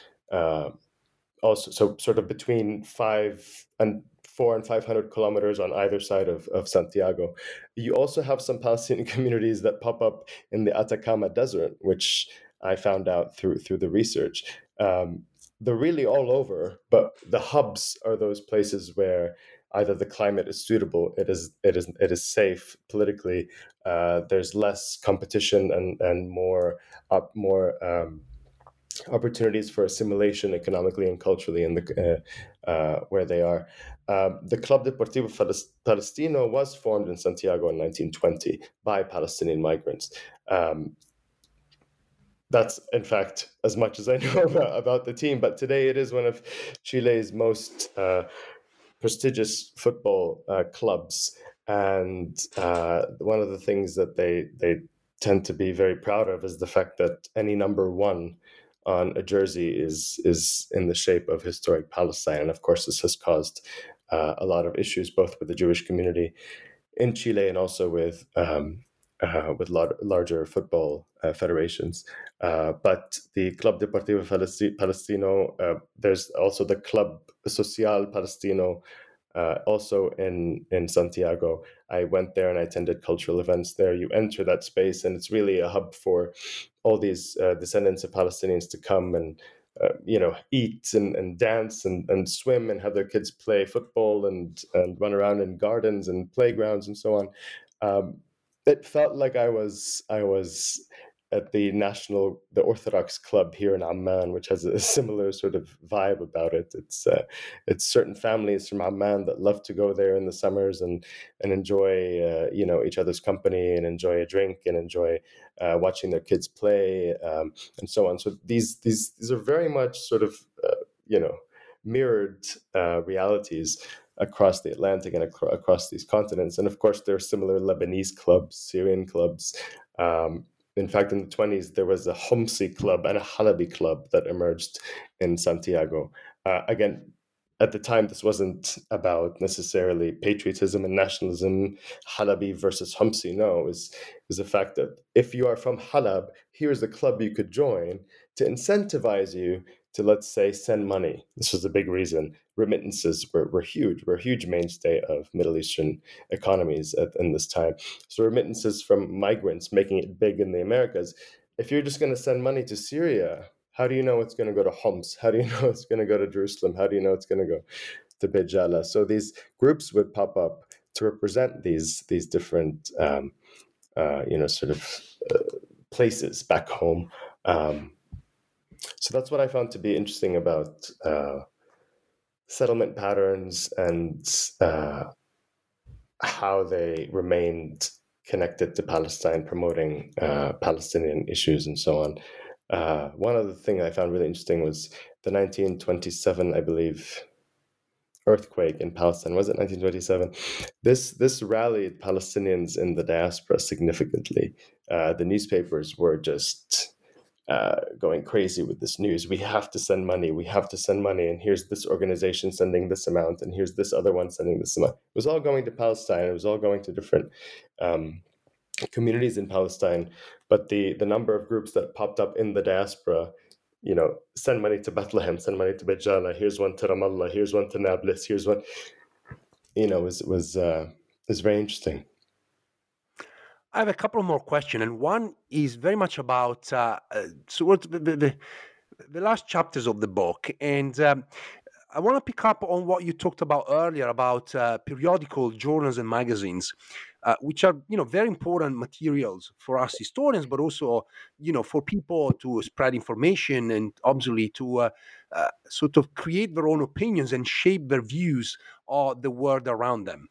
Also, so sort of between five and four and 500 kilometers on either side of, of Santiago. You also have some Palestinian communities that pop up in the Atacama Desert, which I found out through through the research. Um, they're really all over, but the hubs are those places where either the climate is suitable, it is it is it is safe politically. Uh, there's less competition and and more up more um, opportunities for assimilation economically and culturally in the uh, uh, where they are. Um, the Club Deportivo Palestino was formed in Santiago in 1920 by Palestinian migrants. Um, that's in fact as much as I know about, about, the team. But today it is one of Chile's most uh, prestigious football uh, clubs, and uh, one of the things that they they tend to be very proud of is the fact that any number one on a jersey is is in the shape of historic Palestine. And of course, this has caused uh, a lot of issues both with the Jewish community in Chile and also with um, uh, with lar- larger football uh, federations. Uh, but the Club Deportivo Palestino, uh, there's also the Club Social Palestino, uh, also in, in Santiago. I went there and I attended cultural events there. You enter that space, and it's really a hub for all these uh, descendants of Palestinians to come and uh, you know, eat and, and dance and, and swim and have their kids play football and, and run around in gardens and playgrounds and so on. Um, it felt like I was I was at the national the Orthodox club here in Amman, which has a similar sort of vibe about it. It's uh, it's certain families from Amman that love to go there in the summers and and enjoy uh, you know each other's company and enjoy a drink and enjoy uh, watching their kids play um, and so on. So these these these are very much sort of uh, you know mirrored uh, realities across the Atlantic and ac- across these continents. And of course, there are similar Lebanese clubs, Syrian clubs. Um, in fact, in the 20s, there was a Homsi club and a Halabi club that emerged in Santiago. Uh, again, at the time, this wasn't about necessarily patriotism and nationalism, Halabi versus Homsi. No, it was, the fact that if you are from Halab, here's a club you could join to incentivize you to, let's say, send money. This was a big reason. Remittances were, were huge, were a huge mainstay of Middle Eastern economies at, in this time. So, remittances from migrants making it big in the Americas. If you're just going to send money to Syria, how do you know it's going to go to Homs? How do you know it's going to go to Jerusalem? How do you know it's going to go to Beit Jala? So, these groups would pop up to represent these, these different. Um, uh, you know, sort of uh, places back home. Um, so that's what I found to be interesting about uh, settlement patterns and uh, how they remained connected to Palestine, promoting uh, Palestinian issues and so on. Uh, one other thing I found really interesting was the 1927, I believe, earthquake in Palestine. Was it 1927? This this rallied Palestinians in the diaspora significantly. Uh, the newspapers were just uh, going crazy with this news. We have to send money. We have to send money. And here's this organization sending this amount, and here's this other one sending this amount. It was all going to Palestine. It was all going to different um, communities in Palestine. But the the number of groups that popped up in the diaspora, you know, send money to Bethlehem, send money to Beit Jala, Here's one to Ramallah. Here's one to Nablus. Here's one. You know, was was uh, was very interesting.
I have a couple more questions, and one is very much about uh, uh, the, the, the, last chapters of the book, and um, I want to pick up on what you talked about earlier about uh, periodical journals and magazines, uh, which are you know very important materials for us historians, but also you know for people to spread information and obviously to uh, uh, sort of create their own opinions and shape their views of the world around them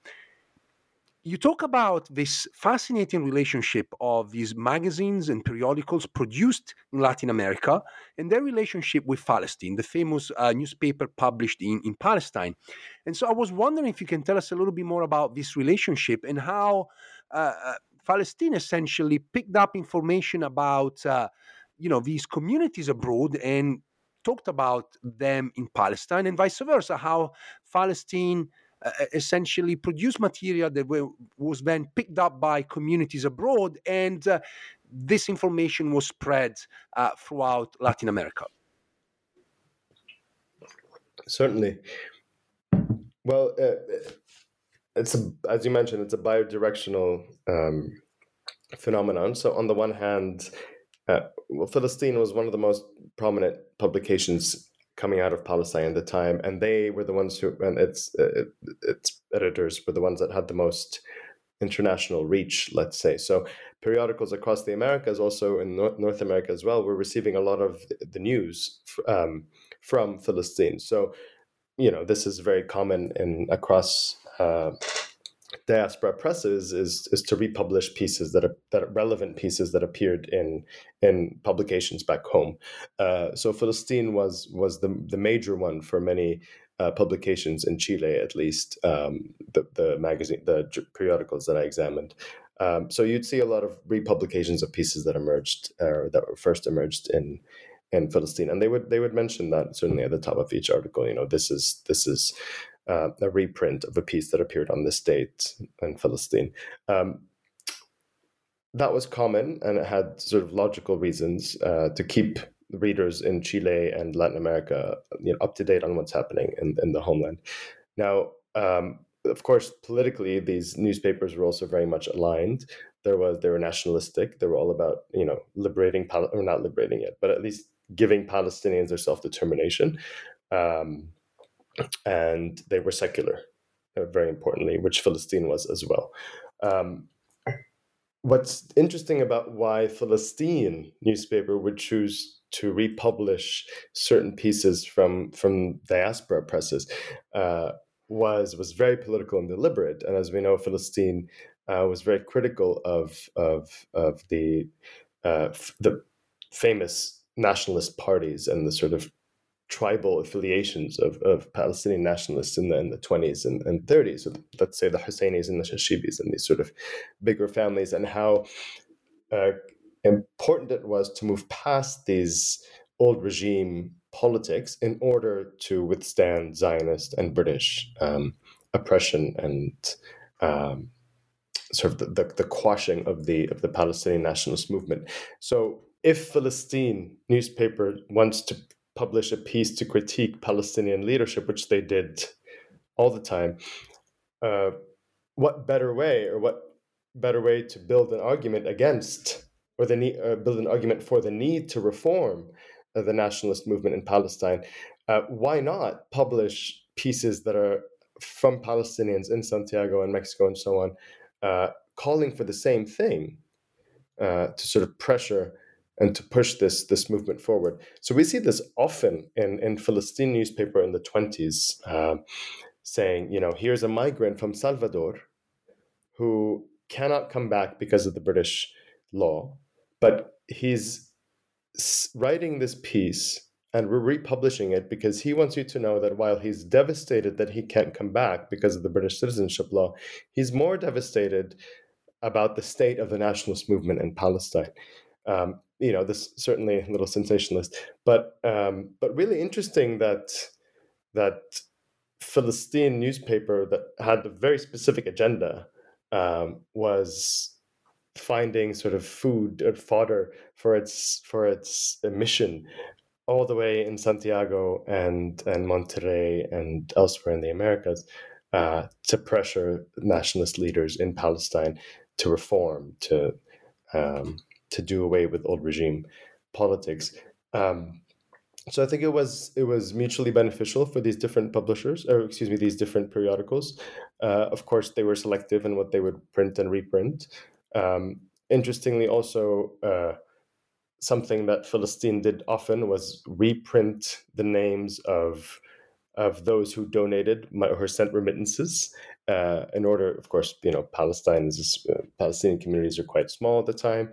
you talk about this fascinating relationship of these magazines and periodicals produced in Latin America and their relationship with Palestine, the famous uh, newspaper published in, in Palestine. And so I was wondering if you can tell us a little bit more about this relationship and how uh, uh Palestine essentially picked up information about, uh, you know, these communities abroad and talked about them in Palestine and vice versa, how Palestine uh, essentially produce material that were, was then picked up by communities abroad, and uh, this information was spread uh, throughout Latin America.
Certainly. Well, uh, it's a, as you mentioned, it's a bidirectional um, phenomenon. So, on the one hand, uh, well, Filastin was one of the most prominent publications coming out of Palestine at the time, and they were the ones who, and its uh, its editors were the ones that had the most international reach, let's say. So periodicals across the Americas, also in North, America as well, were receiving a lot of the news um, from Filastin. So, you know, this is very common in across. Uh, diaspora presses is is to republish pieces that are that are relevant pieces that appeared in in publications back home. Uh, so Filastin was was the the major one for many uh, publications in Chile, at least um, the the magazine the periodicals that I examined. Um, so you'd see a lot of republications of pieces that emerged or that were first emerged in in Filastin, and they would they would mention that certainly at the top of each article. You know, this is this is uh, a reprint of a piece that appeared on this date in Filastin. Um, that was common, and it had sort of logical reasons uh, to keep readers in Chile and Latin America you know, up to date on what's happening in, in the homeland. Now, um, of course, politically, these newspapers were also very much aligned. There was they were nationalistic. They were all about you know liberating or not liberating it, but at least giving Palestinians their self determination. Um, and they were secular, uh, very importantly, which Filastin was as well. Um, what's interesting about why Filastin newspaper would choose to republish certain pieces from from diaspora presses uh, was was very political and deliberate. And as we know, Filastin uh, was very critical of of of the uh, f- the famous nationalist parties and the sort of tribal affiliations of, of Palestinian nationalists in the, in the 20s and, and 30s. So let's say the Husseinis and the Nashashibis and these sort of bigger families, and how uh, important it was to move past these old regime politics in order to withstand Zionist and British um, oppression and um, sort of the, the, the, quashing of the of the Palestinian nationalist movement. So if Filastin newspaper wants to publish a piece to critique Palestinian leadership, which they did all the time, uh, what better way or what better way to build an argument against or the need, uh, build an argument for the need to reform uh, the nationalist movement in Palestine? Uh, why not publish pieces that are from Palestinians in Santiago and Mexico and so on, uh, calling for the same thing? uh, to sort of pressure and to push this this movement forward. So we see this often in in Filastin newspaper in the twenties, uh, saying, you know, here's a migrant from Salvador who cannot come back because of the British law, but he's writing this piece and we're republishing it because he wants you to know that while he's devastated that he can't come back because of the British citizenship law, he's more devastated about the state of the nationalist movement in Palestine. Um, you know, this certainly a little sensationalist, but um, but really interesting that that Filastin newspaper that had a very specific agenda um, was finding sort of food or fodder for its for its mission all the way in Santiago and and Monterrey and elsewhere in the Americas uh, to pressure nationalist leaders in Palestine to reform to um, to do away with old regime politics. Um, so I think it was it was mutually beneficial for these different publishers, or excuse me, these different periodicals. Uh, of course, they were selective in what they would print and reprint. Um, interestingly, also uh, something that Filastin did often was reprint the names of of those who donated or sent remittances. Uh, in order, of course, you know, Palestine is uh, Palestinian communities are quite small at the time.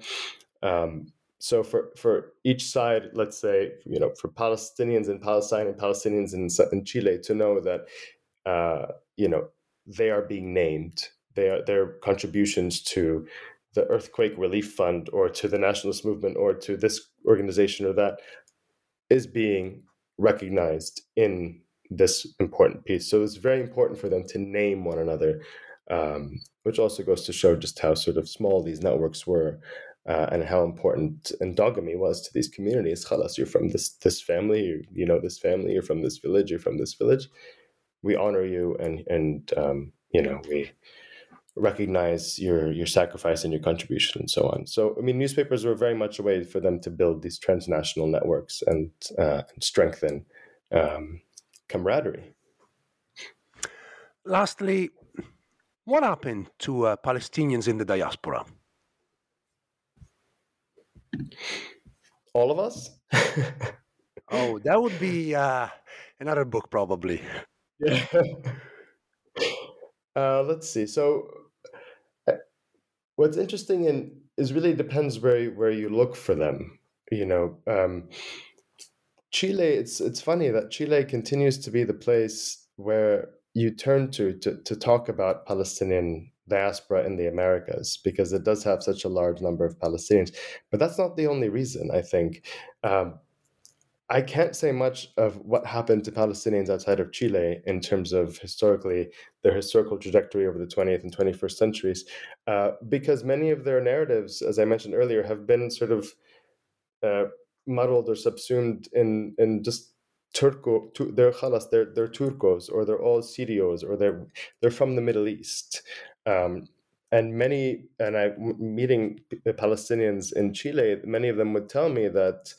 Um, so for for each side, let's say you know for Palestinians in Palestine and Palestinians in, in Chile to know that uh, you know they are being named, their their contributions to the earthquake relief fund or to the nationalist movement or to this organization or that is being recognized in this important piece. So it's very important for them to name one another, um, which also goes to show just how sort of small these networks were uh, and how important endogamy was to these communities. Khalas, you're from this this family, you, you know this family, you're from this village, you're from this village. We honor you, and and um, you know we recognize your your sacrifice and your contribution and so on. So I mean, newspapers were very much a way for them to build these transnational networks and, uh, and strengthen um, camaraderie.
Lastly, what happened to uh, Palestinians in the diaspora?
All of us?
oh, that would be uh, another book, probably.
Yeah. Uh, let's see. So, uh, what's interesting in is really depends where where you look for them. You know, um, Chile. It's it's funny that Chile continues to be the place where you turn to to to talk about Palestinian diaspora in the Americas because it does have such a large number of Palestinians. But that's not the only reason, I think. Um, I can't say much of what happened to Palestinians outside of Chile in terms of historically their historical trajectory over the 20th and 21st centuries, uh, because many of their narratives, as I mentioned earlier, have been sort of uh, muddled or subsumed in in just Turco, they're khalas, they're they're Turcos or they're all Syrios or they're they're from the Middle East. Um, and many, and I meeting Palestinians in Chile, many of them would tell me that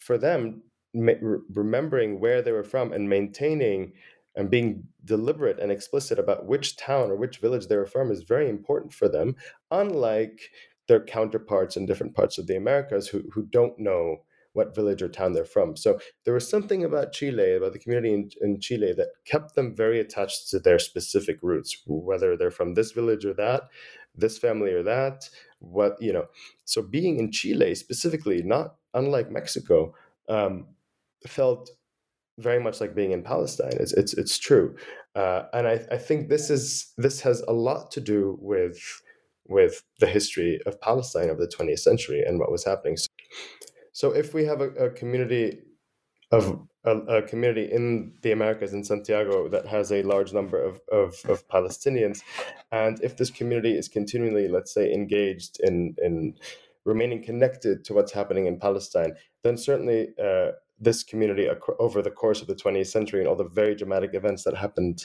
for them, remembering where they were from and maintaining and being deliberate and explicit about which town or which village they were from is very important for them, unlike their counterparts in different parts of the Americas who, who don't know what village or town they're from. So there was something about Chile, about the community in, in, Chile, that kept them very attached to their specific roots, whether they're from this village or that, this family or that. What you know, so being in Chile specifically, not unlike Mexico, um, felt very much like being in Palestine. It's it's it's true, uh, and I, I think this is this has a lot to do with with the history of Palestine of the 20th century and what was happening. So, so if we have a, a community of a, a, community in the Americas in Santiago that has a large number of, of, of, Palestinians, and if this community is continually, let's say, engaged in in remaining connected to what's happening in Palestine, then certainly uh, this community over the course of the 20th century and all the very dramatic events that happened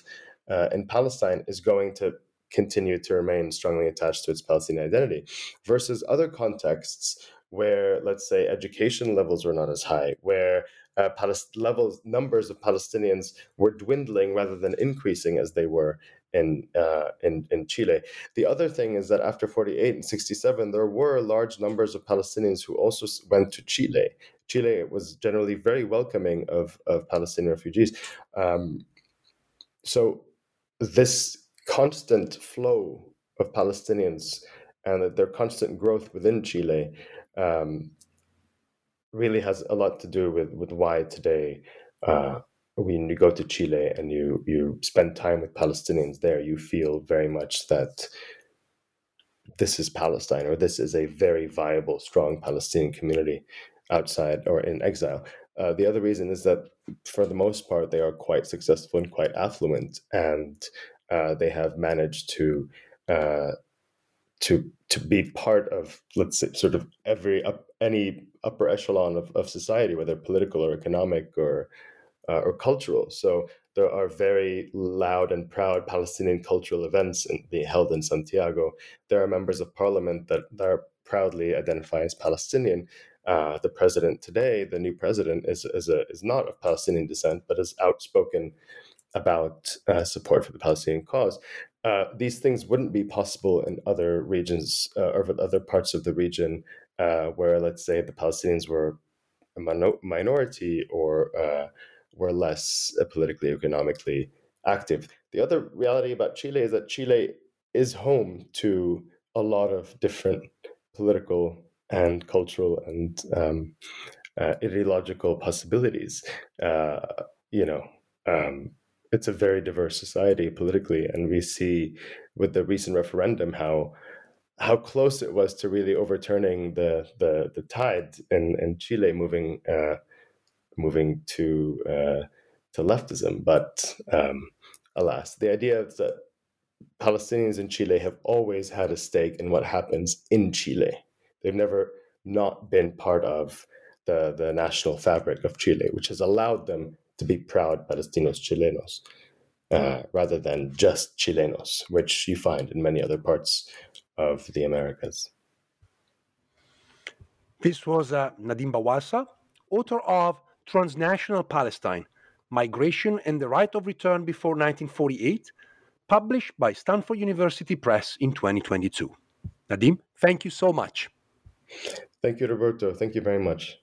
uh, in Palestine is going to continue to remain strongly attached to its Palestinian identity, versus other contexts where, let's say, education levels were not as high, where uh, Palest- levels numbers of Palestinians were dwindling rather than increasing as they were in, uh, in in Chile. The other thing is that after 48 and 67, there were large numbers of Palestinians who also went to Chile. Chile was generally very welcoming of, of Palestinian refugees. Um, so this constant flow of Palestinians and their constant growth within Chile um, really has a lot to do with with why today uh, when you go to Chile and you you spend time with Palestinians there, you feel very much that this is Palestine or this is a very viable, strong Palestinian community outside or in exile. Uh, the other reason is that for the most part they are quite successful and quite affluent, and uh, they have managed to uh, to to be part of let's say sort of every up, any upper echelon of, of society, whether political or economic or uh, or cultural. So there are very loud and proud Palestinian cultural events in, being held in Santiago. There are members of parliament that, that are proudly identify as Palestinian. Uh, the president today, the new president, is is, a, is not of Palestinian descent, but is outspoken about uh, support for the Palestinian cause. Uh, these things wouldn't be possible in other regions uh, or other parts of the region uh, where, let's say, the Palestinians were a minority or uh, were less politically, economically active. The other reality about Chile is that Chile is home to a lot of different political and cultural and um, uh, ideological possibilities. you know, um, it's a very diverse society politically, and we see with the recent referendum how how close it was to really overturning the the, the tide in, in Chile, moving uh, moving to uh, to leftism. But um, alas, the idea is that Palestinians in Chile have always had a stake in what happens in Chile. They've never not been part of the, the national fabric of Chile, which has allowed them to be proud Palestinos Chilenos uh, rather than just Chilenos, which you find in many other parts of the Americas.
This was uh, Nadim Bawalsa, author of Transnational Palestine Migration and the Right of Return Before 1948, published by Stanford University Press in 2022. Nadim, thank you so much.
Thank you, Roberto. Thank you very much.